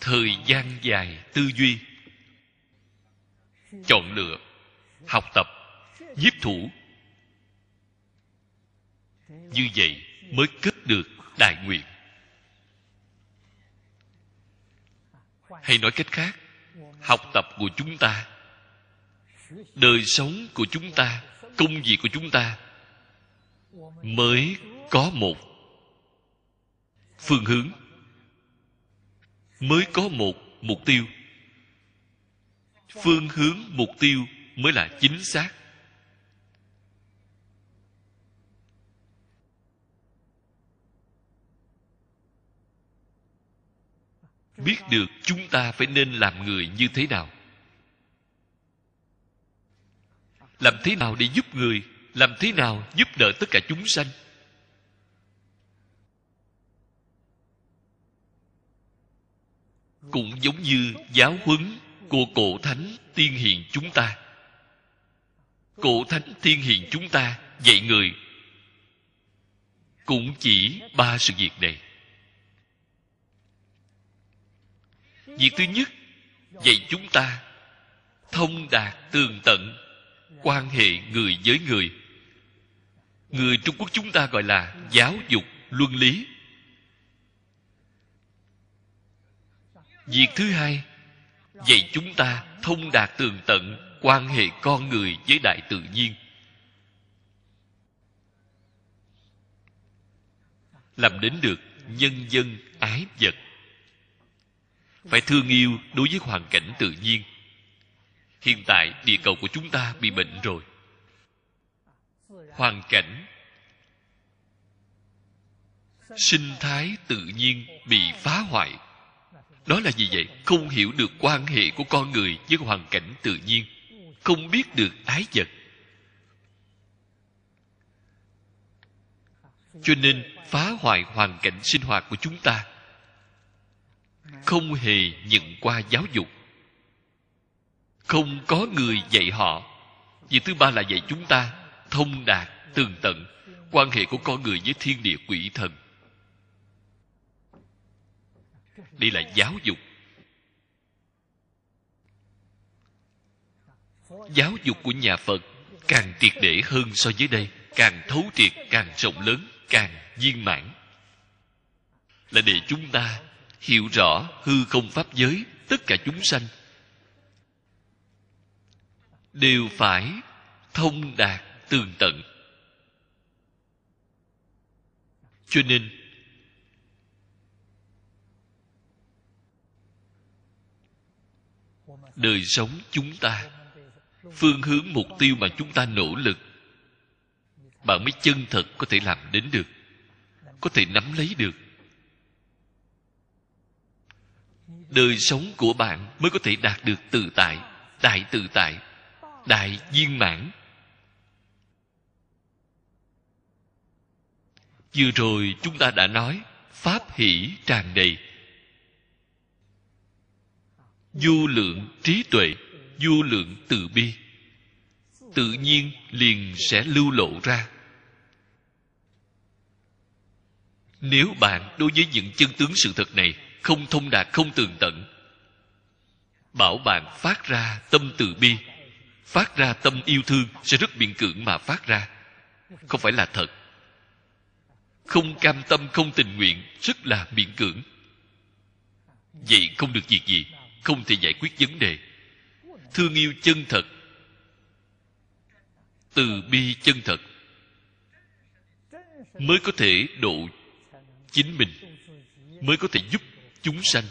thời gian dài tư duy, chọn lựa, học tập, nhiếp thủ. Như vậy mới kết được đại nguyện hay nói cách khác học tập của chúng ta, đời sống của chúng ta, công việc của chúng ta mới có một phương hướng, mới có một mục tiêu. Phương hướng mục tiêu mới là chính xác. Biết được chúng ta phải nên làm người như thế nào. Làm thế nào để giúp người, làm thế nào giúp đỡ tất cả chúng sanh? Cũng giống như giáo huấn của cổ thánh tiên hiền chúng ta. Cổ thánh tiên hiền chúng ta dạy người. Cũng chỉ ba sự việc này. Việc thứ nhất, dạy chúng ta thông đạt tường tận, quan hệ người với người. Người trung quốc chúng ta gọi là giáo dục luân lý. Việc thứ hai, dạy chúng ta thông đạt tường tận, quan hệ con người với đại tự nhiên. Làm đến được nhân dân ái vật phải thương yêu đối với hoàn cảnh tự nhiên. Hiện tại địa cầu của chúng ta bị bệnh rồi. Hoàn cảnh, sinh thái tự nhiên bị phá hoại. Đó là gì vậy? Không hiểu được quan hệ của con người với hoàn cảnh tự nhiên. Không biết được ái vật. Cho nên phá hoại hoàn cảnh sinh hoạt của chúng ta không hề nhận qua giáo dục. Không có người dạy họ. Việc thứ ba là dạy chúng ta thông đạt, tường tận, quan hệ của con người với thiên địa quỷ thần. Đây là giáo dục. Giáo dục của nhà phật càng triệt để hơn so với đây, càng thấu triệt, càng rộng lớn, càng viên mãn. Là để chúng ta hiểu rõ hư không pháp giới, tất cả chúng sanh. Đều phải thông đạt tường tận. Cho nên, đời sống chúng ta, phương hướng mục tiêu mà chúng ta nỗ lực, bạn mới chân thật có thể làm đến được, có thể nắm lấy được. Đời sống của bạn mới có thể đạt được tự tại, đại tự tại, đại viên mãn. Vừa rồi chúng ta đã nói pháp hỷ tràn đầy. Vô lượng trí tuệ, vô lượng từ bi. Tự nhiên liền sẽ lưu lộ ra. Nếu bạn đối với những chân tướng sự thật này không thông đạt, không tường tận. Bảo bạn phát ra tâm từ bi, phát ra tâm yêu thương sẽ rất miễn cưỡng mà phát ra. Không phải là thật. Không cam tâm, không tình nguyện rất là miễn cưỡng. Vậy không được việc gì, không thể giải quyết vấn đề. Thương yêu chân thật. Từ bi chân thật. Mới có thể độ chính mình, mới có thể giúp chúng sanh.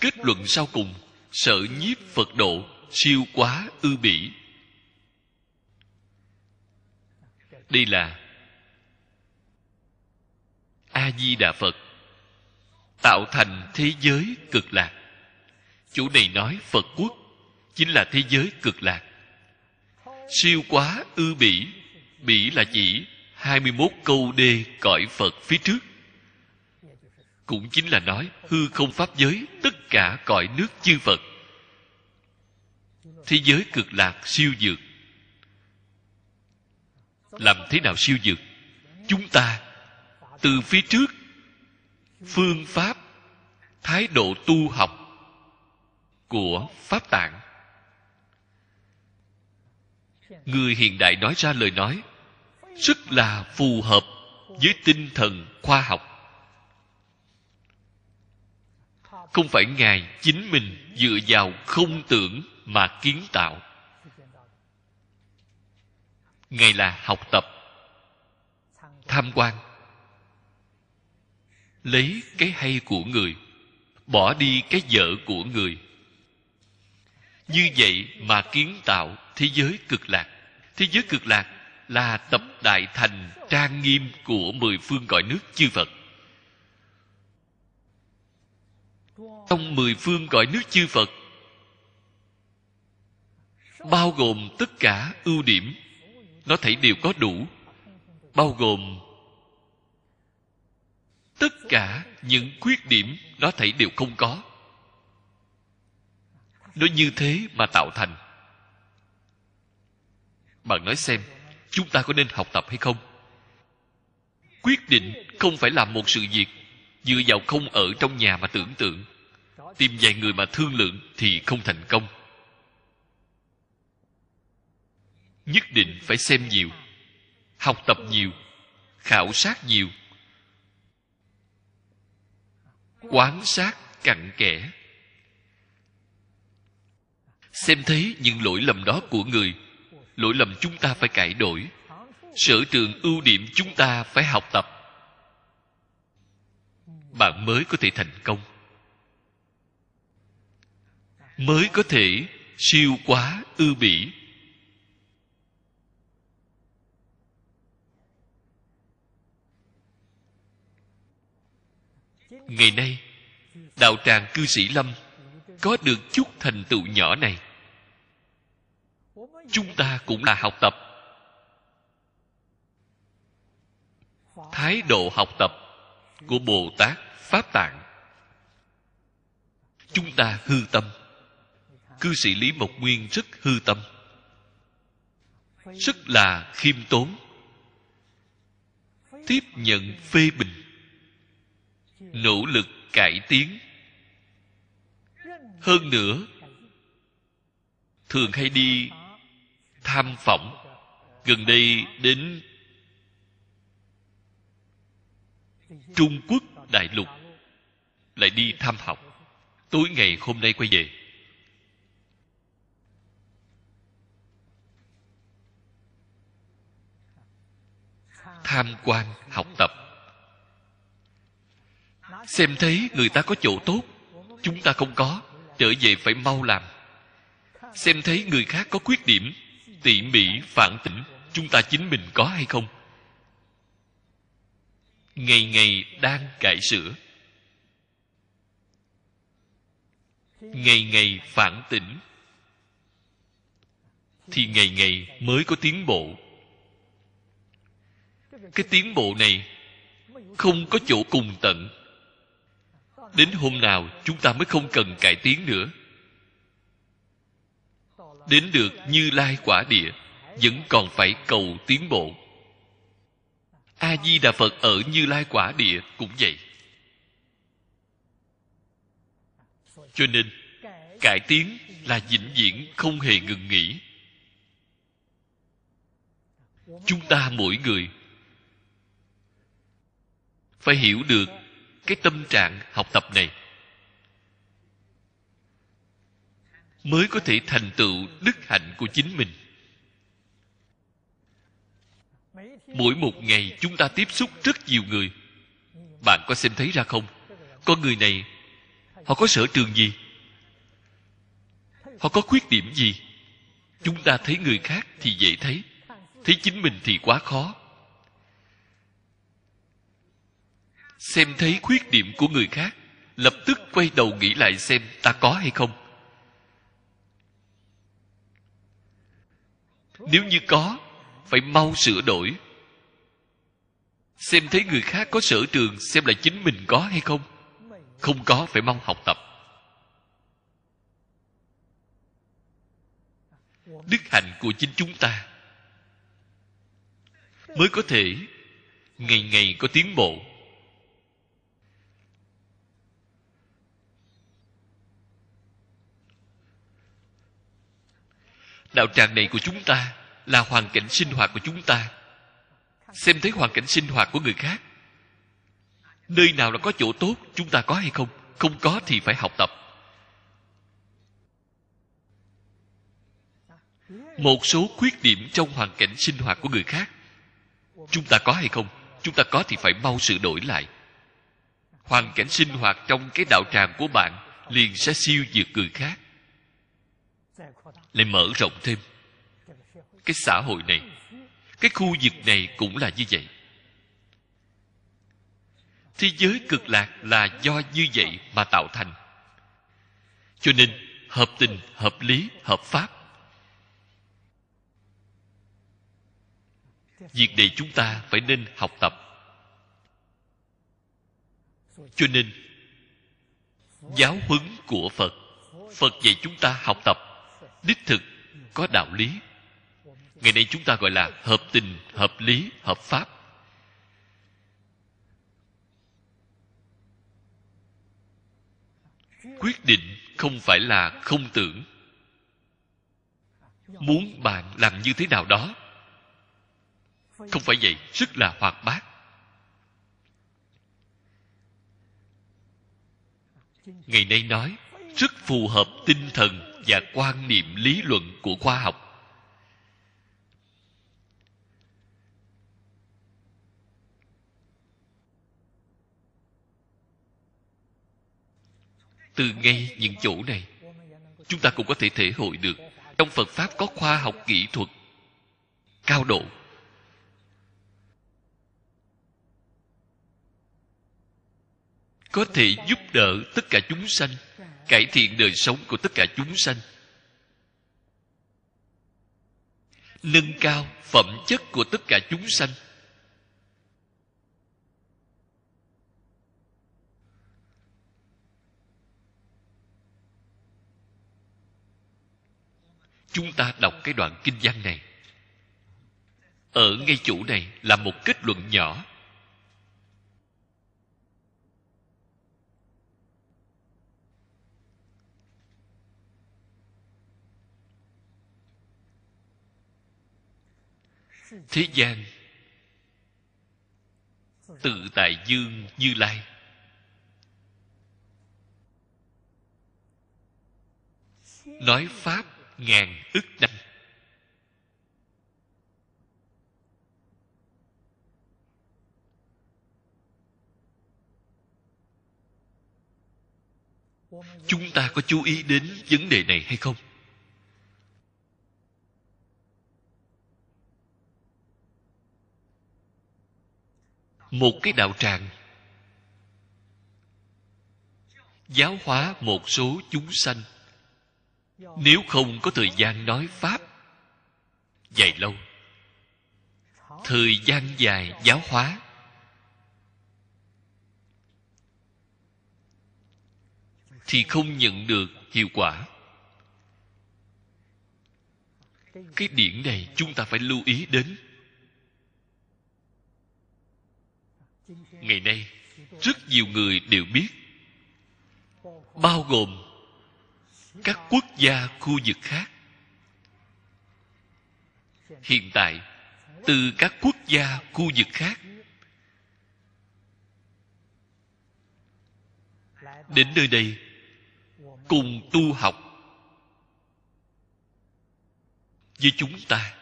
Kết luận sau cùng, sợ nhiếp phật độ, siêu quá, ư bỉ. Đây là a di đà phật, tạo thành thế giới cực lạc. Chủ này nói phật quốc chính là thế giới cực lạc siêu quá ư bỉ. Bỉ là chỉ 21 câu đê cõi Phật phía trước. Cũng chính là nói, hư không pháp giới, tất cả cõi nước chư Phật. Thế giới cực lạc siêu dược. Làm thế nào siêu dược? Chúng ta, từ phía trước, phương pháp, thái độ tu học của pháp tạng người hiện đại nói ra lời nói, rất là phù hợp với tinh thần khoa học. Không phải ngài chính mình dựa vào không tưởng mà kiến tạo. Ngài là học tập, tham quan. Lấy cái hay của người, bỏ đi cái dở của người. Như vậy mà kiến tạo thế giới cực lạc. Thế giới cực lạc là tập đại thành trang nghiêm của mười phương cõi nước chư phật. Trong mười phương cõi nước chư phật, bao gồm tất cả ưu điểm, nó thấy đều có đủ, bao gồm tất cả những khuyết điểm, nó thấy đều không có. Nó như thế mà tạo thành bạn nói xem, chúng ta có nên học tập hay không? Quyết định không phải làm một sự việc dựa vào không ở trong nhà mà tưởng tượng. Tìm vài người mà thương lượng thì không thành công. Nhất định phải xem nhiều, học tập nhiều, khảo sát nhiều. Quán sát cặn kẽ. Xem thấy những lỗi lầm đó của người lỗi lầm chúng ta phải cải đổi. Sở trường ưu điểm chúng ta phải học tập. Bạn mới có thể thành công. Mới có thể siêu quá ư bỉ. Ngày nay, đạo tràng cư sĩ lâm có được chút thành tựu nhỏ này chúng ta cũng là học tập. Thái độ học tập của bồ tát pháp tạng. Chúng ta hư tâm. Cư sĩ lý mộc nguyên rất hư tâm. Rất là khiêm tốn. Tiếp nhận phê bình. Nỗ lực cải tiến. Hơn nữa, thường hay đi tham phỏng, gần đây đến trung quốc đại lục, lại đi thăm học. Tối ngày hôm nay quay về. Tham quan, học tập. Xem thấy người ta có chỗ tốt, chúng ta không có, trở về phải mau làm. Xem thấy người khác có khuyết điểm tỉ mỉ phản tỉnh, chúng ta chính mình có hay không? Ngày ngày đang cải sửa. Ngày ngày phản tỉnh. Thì ngày ngày mới có tiến bộ. Cái tiến bộ này không có chỗ cùng tận. Đến hôm nào chúng ta mới không cần cải tiến nữa đến được như lai quả địa, vẫn còn phải cầu tiến bộ. A di đà phật ở như lai quả địa cũng vậy. Cho nên, cải tiến là vĩnh viễn không hề ngừng nghỉ. Chúng ta mỗi người phải hiểu được cái tâm trạng học tập này. Mới có thể thành tựu đức hạnh của chính mình. Mỗi một ngày chúng ta tiếp xúc rất nhiều người. Bạn có xem thấy ra không? Con người này, họ có sở trường gì? Họ có khuyết điểm gì? Chúng ta thấy người khác thì dễ thấy thấy chính mình thì quá khó. Xem thấy khuyết điểm của người khác, lập tức quay đầu nghĩ lại xem ta có hay không. Nếu như có, phải mau sửa đổi. Xem thấy người khác có sở trường xem là chính mình có hay không. Không có, phải mau học tập. Đức hạnh của chính chúng ta mới có thể ngày ngày có tiến bộ. Đạo tràng này của chúng ta là hoàn cảnh sinh hoạt của chúng ta. Xem thấy hoàn cảnh sinh hoạt của người khác, nơi nào là có chỗ tốt, chúng ta có hay không? Không có thì phải học tập. Một số khuyết điểm trong hoàn cảnh sinh hoạt của người khác, chúng ta có hay không? Chúng ta có thì phải mau sửa đổi lại. Hoàn cảnh sinh hoạt trong cái đạo tràng của bạn liền sẽ siêu diệt người khác lại mở rộng thêm. Cái xã hội này, cái khu vực này cũng là như vậy. Thế giới cực lạc là do như vậy mà tạo thành. Cho nên, hợp tình, hợp lý, hợp pháp. Việc này chúng ta phải nên học tập. Cho nên, giáo huấn của phật phật dạy chúng ta học tập đích thực có đạo lý. Ngày nay chúng ta gọi là hợp tình, hợp lý, hợp pháp. Quyết định không phải là không tưởng. Muốn bạn làm như thế nào đó. Không phải vậy, rất là hoạt bát. Ngày nay nói, rất phù hợp tinh thần và quan niệm lý luận của khoa học. Từ ngay những chỗ này, chúng ta cũng có thể thể hội được trong phật pháp có khoa học kỹ thuật cao độ. Có thể giúp đỡ tất cả chúng sanh cải thiện đời sống của tất cả chúng sanh. Nâng cao phẩm chất của tất cả chúng sanh. Chúng ta đọc cái đoạn kinh văn này. Ở ngay chỗ này là một kết luận nhỏ. Thế gian tự tại dương như lai. Nói pháp ngàn ức năm. Chúng ta có chú ý đến vấn đề này hay không? Một cái đạo tràng. Giáo hóa một số chúng sanh. Nếu không có thời gian nói pháp, dài lâu. Thời gian dài giáo hóa. Thì không nhận được hiệu quả. Cái điểm này chúng ta phải lưu ý đến. Ngày nay, rất nhiều người đều biết, bao gồm các quốc gia khu vực khác. Hiện tại, từ các quốc gia khu vực khác, đến nơi đây, cùng tu học với chúng ta,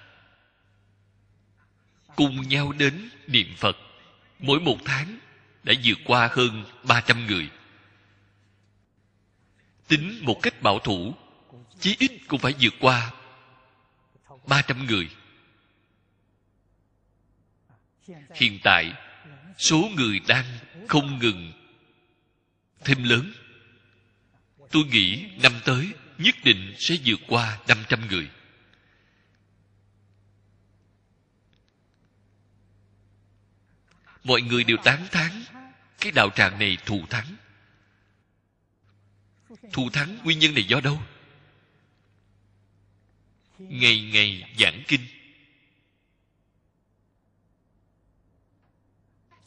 cùng nhau đến niệm phật mỗi một tháng đã vượt qua hơn 300 người. Tính một cách bảo thủ, chí ít cũng phải vượt qua 300 người. Hiện tại, số người đang không ngừng thêm lớn. Tôi nghĩ năm tới nhất định sẽ vượt qua 500 người. Mọi người đều tán thán. Cái đạo tràng này thù thắng. Thù thắng nguyên nhân này do đâu? Ngày ngày giảng kinh.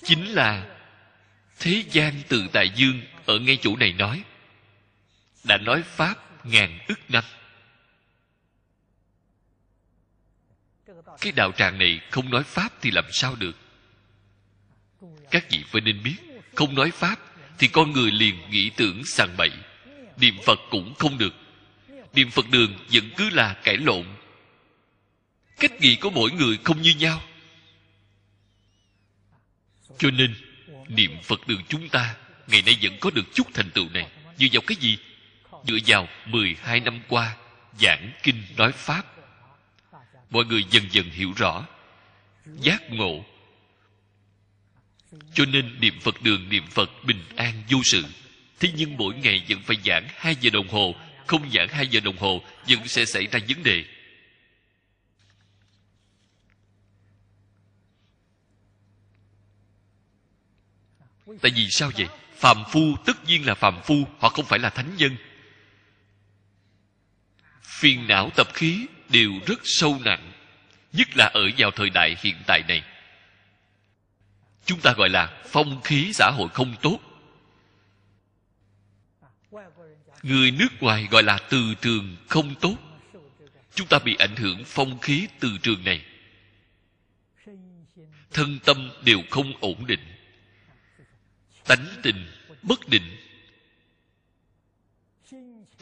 Chính là thế gian từ đại dương ở ngay chỗ này nói. Đã nói pháp ngàn ức năm. Cái đạo tràng này không nói pháp thì làm sao được? Các vị phải nên biết, không nói pháp thì con người liền nghĩ tưởng sàng bậy. Niệm phật cũng không được. Niệm phật đường vẫn cứ là cãi lộn. Cách nghĩ của mỗi người không như nhau. Cho nên, niệm phật đường chúng ta ngày nay vẫn có được chút thành tựu này. Dựa vào cái gì? Dựa vào 12 năm qua, giảng kinh nói pháp. Mọi người dần dần hiểu rõ. Giác ngộ cho nên niệm phật đường, niệm phật bình an vô sự. Thế nhưng mỗi ngày vẫn phải giảng hai giờ đồng hồ. Không giảng hai giờ đồng hồ, vẫn sẽ xảy ra vấn đề. Tại vì sao vậy? Phàm phu tất nhiên là phàm phu, họ không phải là thánh nhân. Phiền não, tập khí đều rất sâu nặng, nhất là ở vào thời đại hiện tại này chúng ta gọi là phong khí xã hội không tốt. Người nước ngoài gọi là từ trường không tốt. Chúng ta bị ảnh hưởng phong khí từ trường này. Thân tâm đều không ổn định. Tánh tình bất định.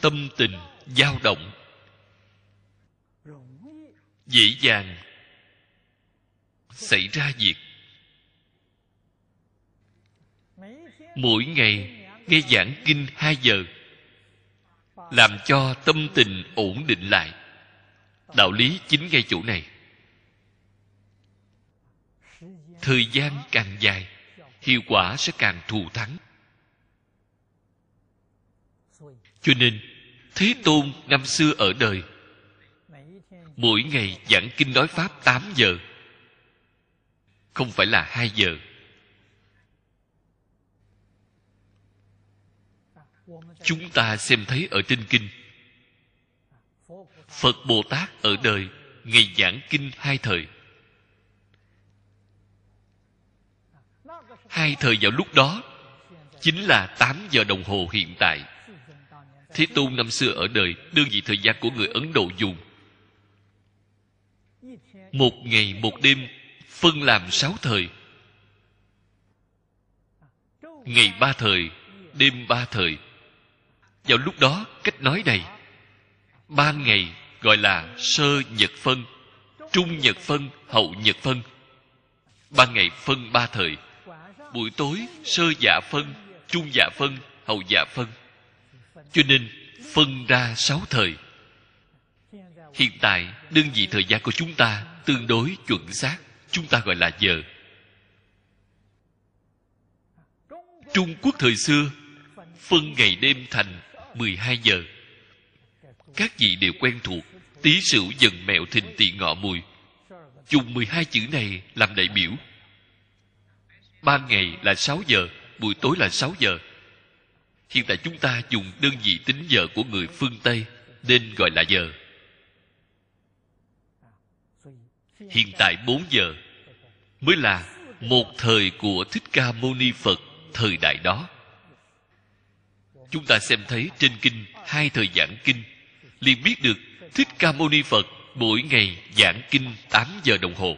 Tâm tình dao động. Dễ dàng xảy ra việc. Mỗi ngày nghe giảng kinh hai giờ, làm cho tâm tình ổn định lại. Đạo lý chính ngay chỗ này. Thời gian càng dài, hiệu quả sẽ càng thù thắng. Cho nên, thế tôn năm xưa ở đời, mỗi ngày giảng kinh nói pháp 8 giờ, không phải là 2 giờ. Chúng ta xem thấy ở trên kinh. Phật bồ tát ở đời, ngày giảng kinh hai thời. Hai thời vào lúc đó, chính là 8 giờ đồng hồ hiện tại. Thế tôn năm xưa ở đời, đơn vị thời gian của người ấn độ dùng. Một ngày, một đêm, phân làm sáu thời. Ngày ba thời, đêm ba thời vào lúc đó, cách nói này, ban ngày gọi là sơ nhật phân, trung nhật phân, hậu nhật phân. Ban ngày phân ba thời, buổi tối sơ dạ phân, trung dạ phân, hậu dạ phân. Cho nên, phân ra sáu thời. Hiện tại, đơn vị thời gian của chúng ta tương đối chuẩn xác, chúng ta gọi là giờ. Trung quốc thời xưa, phân ngày đêm thành 12 giờ. Các vị đều quen thuộc, tí sửu dần mẹo thìn tỵ ngọ mùi. Dùng 12 chữ này làm đại biểu. Ban ngày là 6 giờ, buổi tối là 6 giờ. Hiện tại chúng ta dùng đơn vị tính giờ của người phương tây, nên gọi là giờ. Hiện tại 4 giờ. Mới là một thời của thích ca mâu ni phật thời đại đó chúng ta xem thấy trên kinh, hai thời giảng kinh. Liền biết được thích ca mâu ni phật mỗi ngày giảng kinh 8 giờ đồng hồ.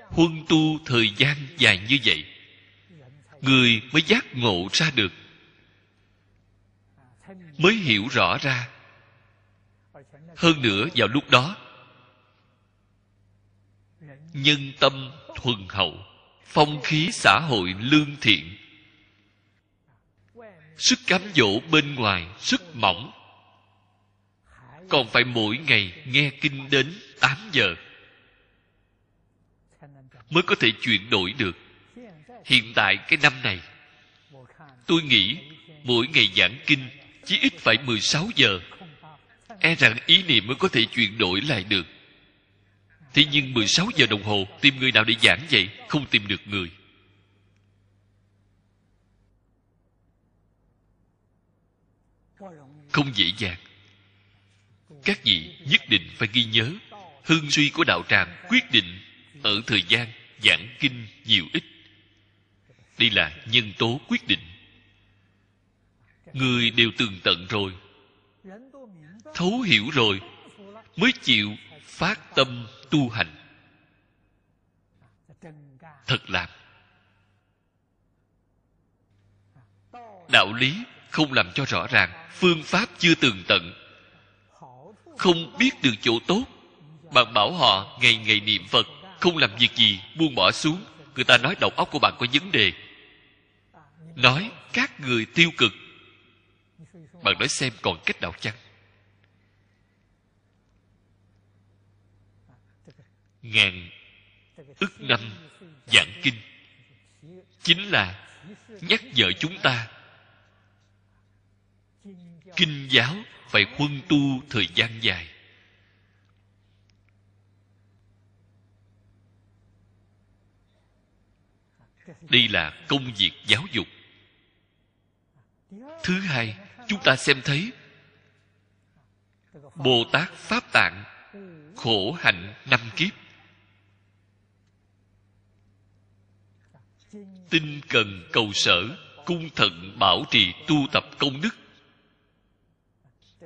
Huân tu thời gian dài như vậy, người mới giác ngộ ra được, mới hiểu rõ ra. Hơn nữa, vào lúc đó, nhân tâm thuần hậu phong khí xã hội lương thiện. Sức cám dỗ bên ngoài sức mỏng. Còn phải mỗi ngày nghe kinh đến 8 giờ mới có thể chuyển đổi được. Hiện tại cái năm này, tôi nghĩ mỗi ngày giảng kinh chỉ ít phải 16 giờ. E rằng ý niệm mới có thể chuyển đổi lại được thế nhưng 16 giờ đồng hồ, tìm người nào để giảng vậy không tìm được người. Không dễ dàng. Các vị nhất định phải ghi nhớ hương suy của đạo tràng quyết định ở thời gian giảng kinh nhiều ít. Đây là nhân tố quyết định. Người đều tường tận rồi, thấu hiểu rồi, mới chịu phát tâm tu hành. Thật làm đạo lý không làm cho rõ ràng, phương pháp chưa tường tận. Không biết được chỗ tốt, bạn bảo họ ngày ngày niệm phật, không làm việc gì, buông bỏ xuống. Người ta nói đầu óc của bạn có vấn đề. Nói các người tiêu cực. Bạn nói xem còn cách nào chăng? Ngàn ức năm giảng kinh. Chính là nhắc nhở chúng ta, kinh giáo phải quân tu thời gian dài. Đây là công việc giáo dục. Thứ hai, chúng ta xem thấy bồ tát pháp tạng khổ hạnh năm kiếp. Tinh cần cầu sở, cung thận bảo trì tu tập công đức.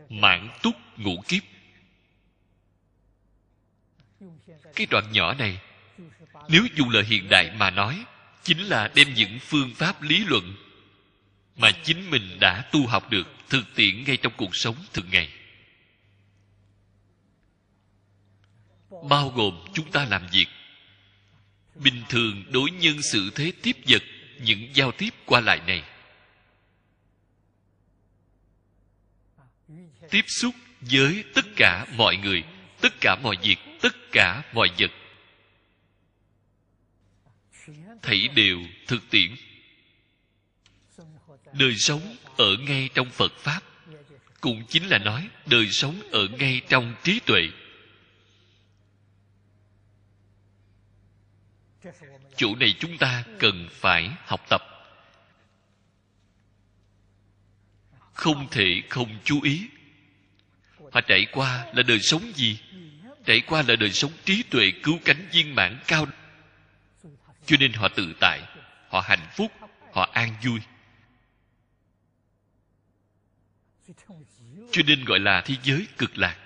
Mãn túc ngũ kiếp. Cái đoạn nhỏ này, nếu dùng lời hiện đại mà nói, chính là đem những phương pháp lý luận mà chính mình đã tu học được thực tiễn ngay trong cuộc sống thường ngày. Bao gồm chúng ta làm việc bình thường đối nhân xử thế tiếp vật, những giao tiếp qua lại này. Tiếp xúc với tất cả mọi người, tất cả mọi việc, tất cả mọi vật. Thảy đều thực tiễn. Đời sống ở ngay trong phật pháp, cũng chính là nói đời sống ở ngay trong trí tuệ. Chỗ này chúng ta cần phải học tập. Không thể không chú ý. Họ trải qua là đời sống gì? Trải qua là đời sống trí tuệ cứu cánh viên mãn cao. Cho nên họ tự tại, họ hạnh phúc, họ an vui. Cho nên gọi là thế giới cực lạc.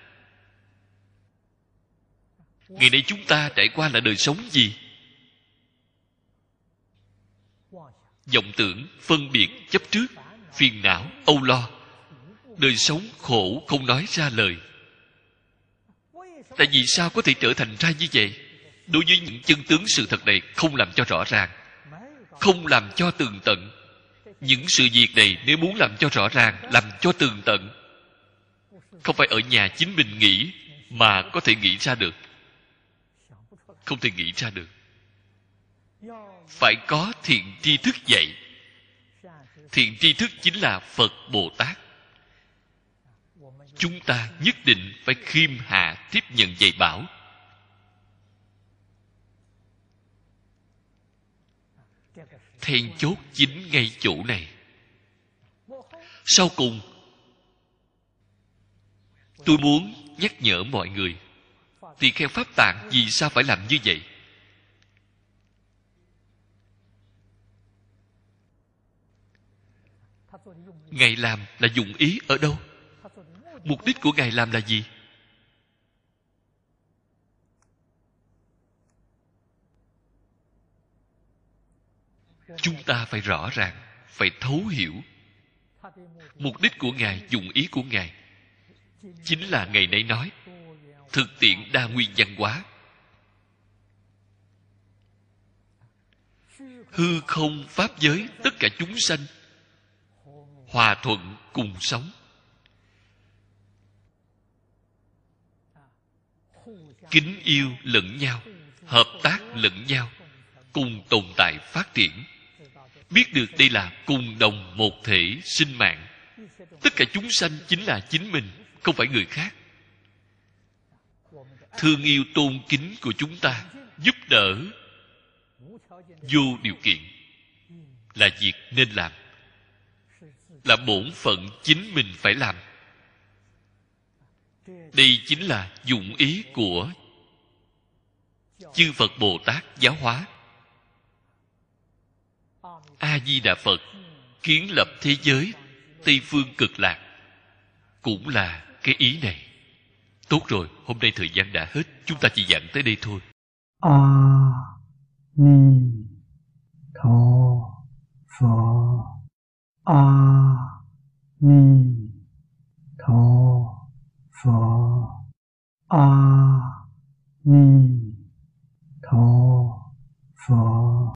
Ngày nay chúng ta trải qua là đời sống gì? Vọng tưởng phân biệt chấp trước, phiền não, âu lo. Đời sống khổ không nói ra lời. Tại vì sao có thể trở thành ra như vậy? Đối với những chân tướng sự thật này không làm cho rõ ràng, không làm cho tường tận. Những sự việc này nếu muốn làm cho rõ ràng, làm cho tường tận. Không phải ở nhà chính mình nghĩ mà có thể nghĩ ra được. Không thể nghĩ ra được phải có thiện tri thức dạy. Thiện tri thức chính là phật bồ tát. Chúng ta nhất định phải khiêm hạ tiếp nhận dạy bảo. Then chốt chính ngay chỗ này. Sau cùng, tôi muốn nhắc nhở mọi người, tỳ kheo pháp tạng vì sao phải làm như vậy? Ngài làm là dụng ý ở đâu? Mục đích của ngài làm là gì? Chúng ta phải rõ ràng, phải thấu hiểu. Mục đích của ngài, dụng ý của ngài chính là ngày nay nói, thực tiện đa nguyên văn hóa. Hư không pháp giới, tất cả chúng sanh hòa thuận cùng sống. Kính yêu lẫn nhau, hợp tác lẫn nhau, cùng tồn tại phát triển. Biết được đây là cùng đồng một thể sinh mạng. Tất cả chúng sanh chính là chính mình, không phải người khác. Thương yêu tôn kính của chúng ta giúp đỡ vô điều kiện. Là việc nên làm là bổn phận chính mình phải làm. Đây chính là dụng ý của chư phật bồ tát giáo hóa. A di đà phật kiến lập thế giới tây phương cực lạc cũng là cái ý này. Tốt rồi, hôm nay thời gian đã hết, chúng ta chỉ giảng tới đây thôi. A ni tho 阿弥陀佛。阿弥陀佛。